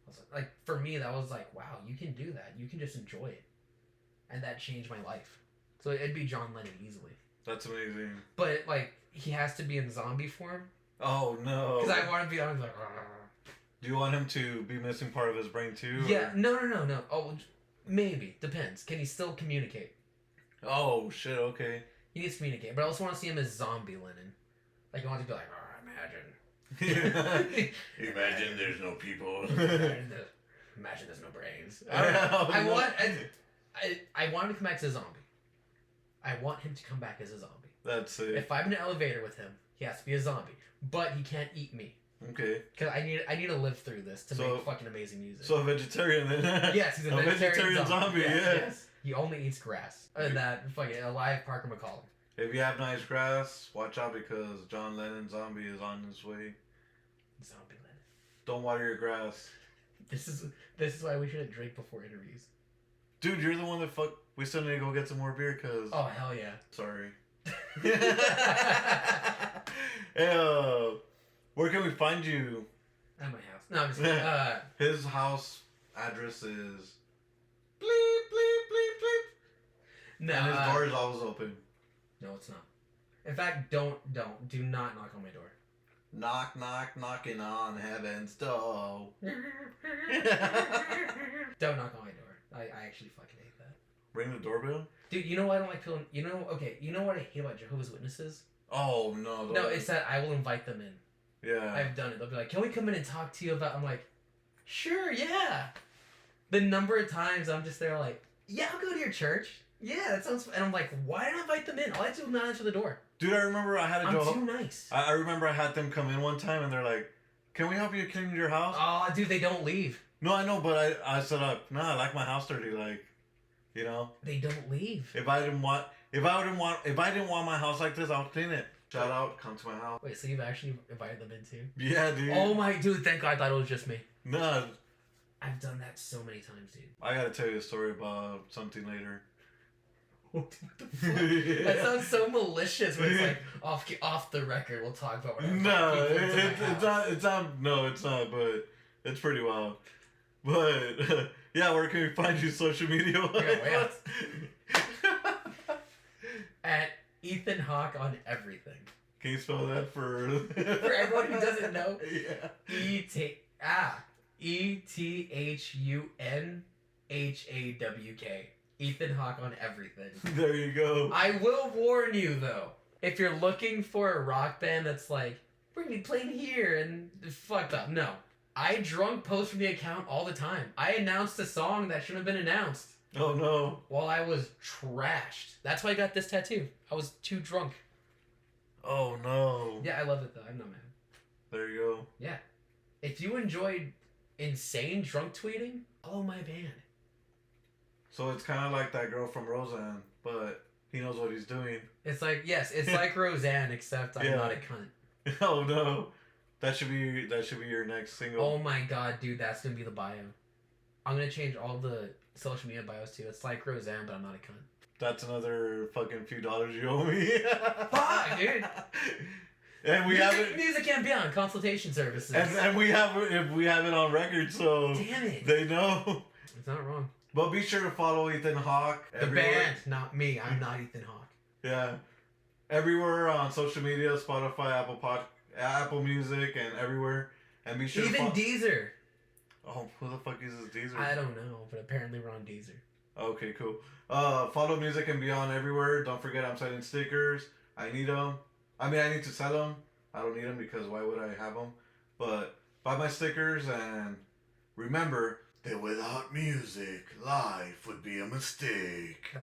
I was like, like for me that was like wow you can do that you can just enjoy it, and that changed my life. So it'd be John Lennon easily, That's amazing. but like he has to be in zombie form Oh no. because I want to be on like. "Argh." Do you want him to be missing part of his brain too? or- Yeah, no, no, no, no. Oh, maybe depends. Can he still communicate? Oh shit. Okay. He needs to communicate, but I also want to see him as zombie Lennon. Like I want to be like, oh, imagine. [laughs] [laughs] Imagine there's no people. [laughs] imagine, the- imagine there's no brains. I, Oh, I want, I, I, I want him to come back as a zombie. I want him to come back as a zombie. That's it. If I'm in an elevator with him, he has to be a zombie, but he can't eat me Okay. because I need, I need to live through this to So- make fucking amazing music. So a vegetarian then. yes, he's a, a vegetarian, vegetarian zombie, Yes, yeah. yes. He only eats grass. Other than that, fucking alive Parker McCollum. If you have nice grass, watch out because John Lennon zombie is on his way. Zombie Lennon. Don't water your grass. This is this is why we shouldn't drink before interviews. Dude, you're the one that fuck. We still need to go get some more beer because. Oh hell yeah. Sorry. [laughs] [laughs] hey, uh, where can we find you? At my house. No, I'm just kidding. [laughs] uh, His house address is. Bleep. No, and his uh, door is always open. no, it's not. In fact, don't don't do not knock on my door. Knock, knock, knocking on heaven's door. [laughs] [laughs] don't knock on my door. I, I actually fucking hate that. Ring the doorbell? Dude, you know why I don't like people? You know, okay, you know what I hate about Jehovah's Witnesses? Oh, no. No, those- it's that I will invite them in. Yeah. I've done it. They'll be like, "Can we come in and talk to you about?" I'm like, "Sure, yeah." The number of times I'm just there, like, "Yeah, I'll go to your church." Yeah, that sounds. And I'm like, "Why did I invite them in? All I have to do is not answer the door. Dude, I remember I had a I'm too nice." I, I remember I had them come in one time and they're like, "Can we help you clean your house?" Oh, dude, they don't leave. no, I know, but I I said, uh, "No, I like my house dirty." Like, you know, They don't leave. if I didn't want, if I didn't want, if I didn't want my house like this, I'll clean it. Shout out, come to my house. Wait, so you've actually invited them in too? Yeah, dude. Oh my, dude! Thank God, I thought it was just me. no, I've done that so many times, dude. I gotta tell you a story about something later. What the fuck? That sounds so malicious. When it's like off off the record, we'll talk about whatever. No, it, it, it's not. It's not. No, it's not. But it's pretty wild. But [laughs] yeah, where can we find you social media? Yeah, [laughs] At Ethun Hawk on everything. Can you spell that for [laughs] For everyone who doesn't know. Yeah. E T ah E T H U N H A W K. Ethun Hawk on everything. [laughs] There you go. I will warn you though, if you're looking for a rock band that's like, we're gonna be playing here and fucked up. No. I drunk post from the account all the time. I announced a song that shouldn't have been announced Oh no. while I was trashed. That's why I got this tattoo. I was too drunk. Oh no. Yeah, I love it though. I'm not mad. There you go. Yeah. If you enjoyed insane drunk tweeting, oh my band. So it's kind of like that girl from Roseanne, but he knows what he's doing. It's like yes, it's like [laughs] Roseanne, except I'm Yeah. not a cunt. [laughs] Oh no. That should be that should be your next single. Oh my god, dude, that's gonna be the bio. I'm gonna change all the social media bios too. It's like Roseanne, but I'm not a cunt. That's another fucking few dollars you owe me. Fuck, dude. [laughs] And we music, have it. music and beyond consultation services. And, and we have if we have it on record, so Damn it. they know. It's not wrong. But be sure to follow Ethun Hawk. The everywhere. band, not me. I'm not Ethan Hawke. Yeah. Everywhere on social media, Spotify, Apple Pod, Apple Music, and everywhere. And be sure Even to Deezer. Oh, who the fuck uses Deezer? I don't know, but apparently we're on Deezer. Okay, cool. Uh, follow Music and Beyond everywhere. Don't forget I'm selling stickers. I need them. I mean, I need to sell them. I don't need them because why would I have them? But buy my stickers and remember that without music, life would be a mistake.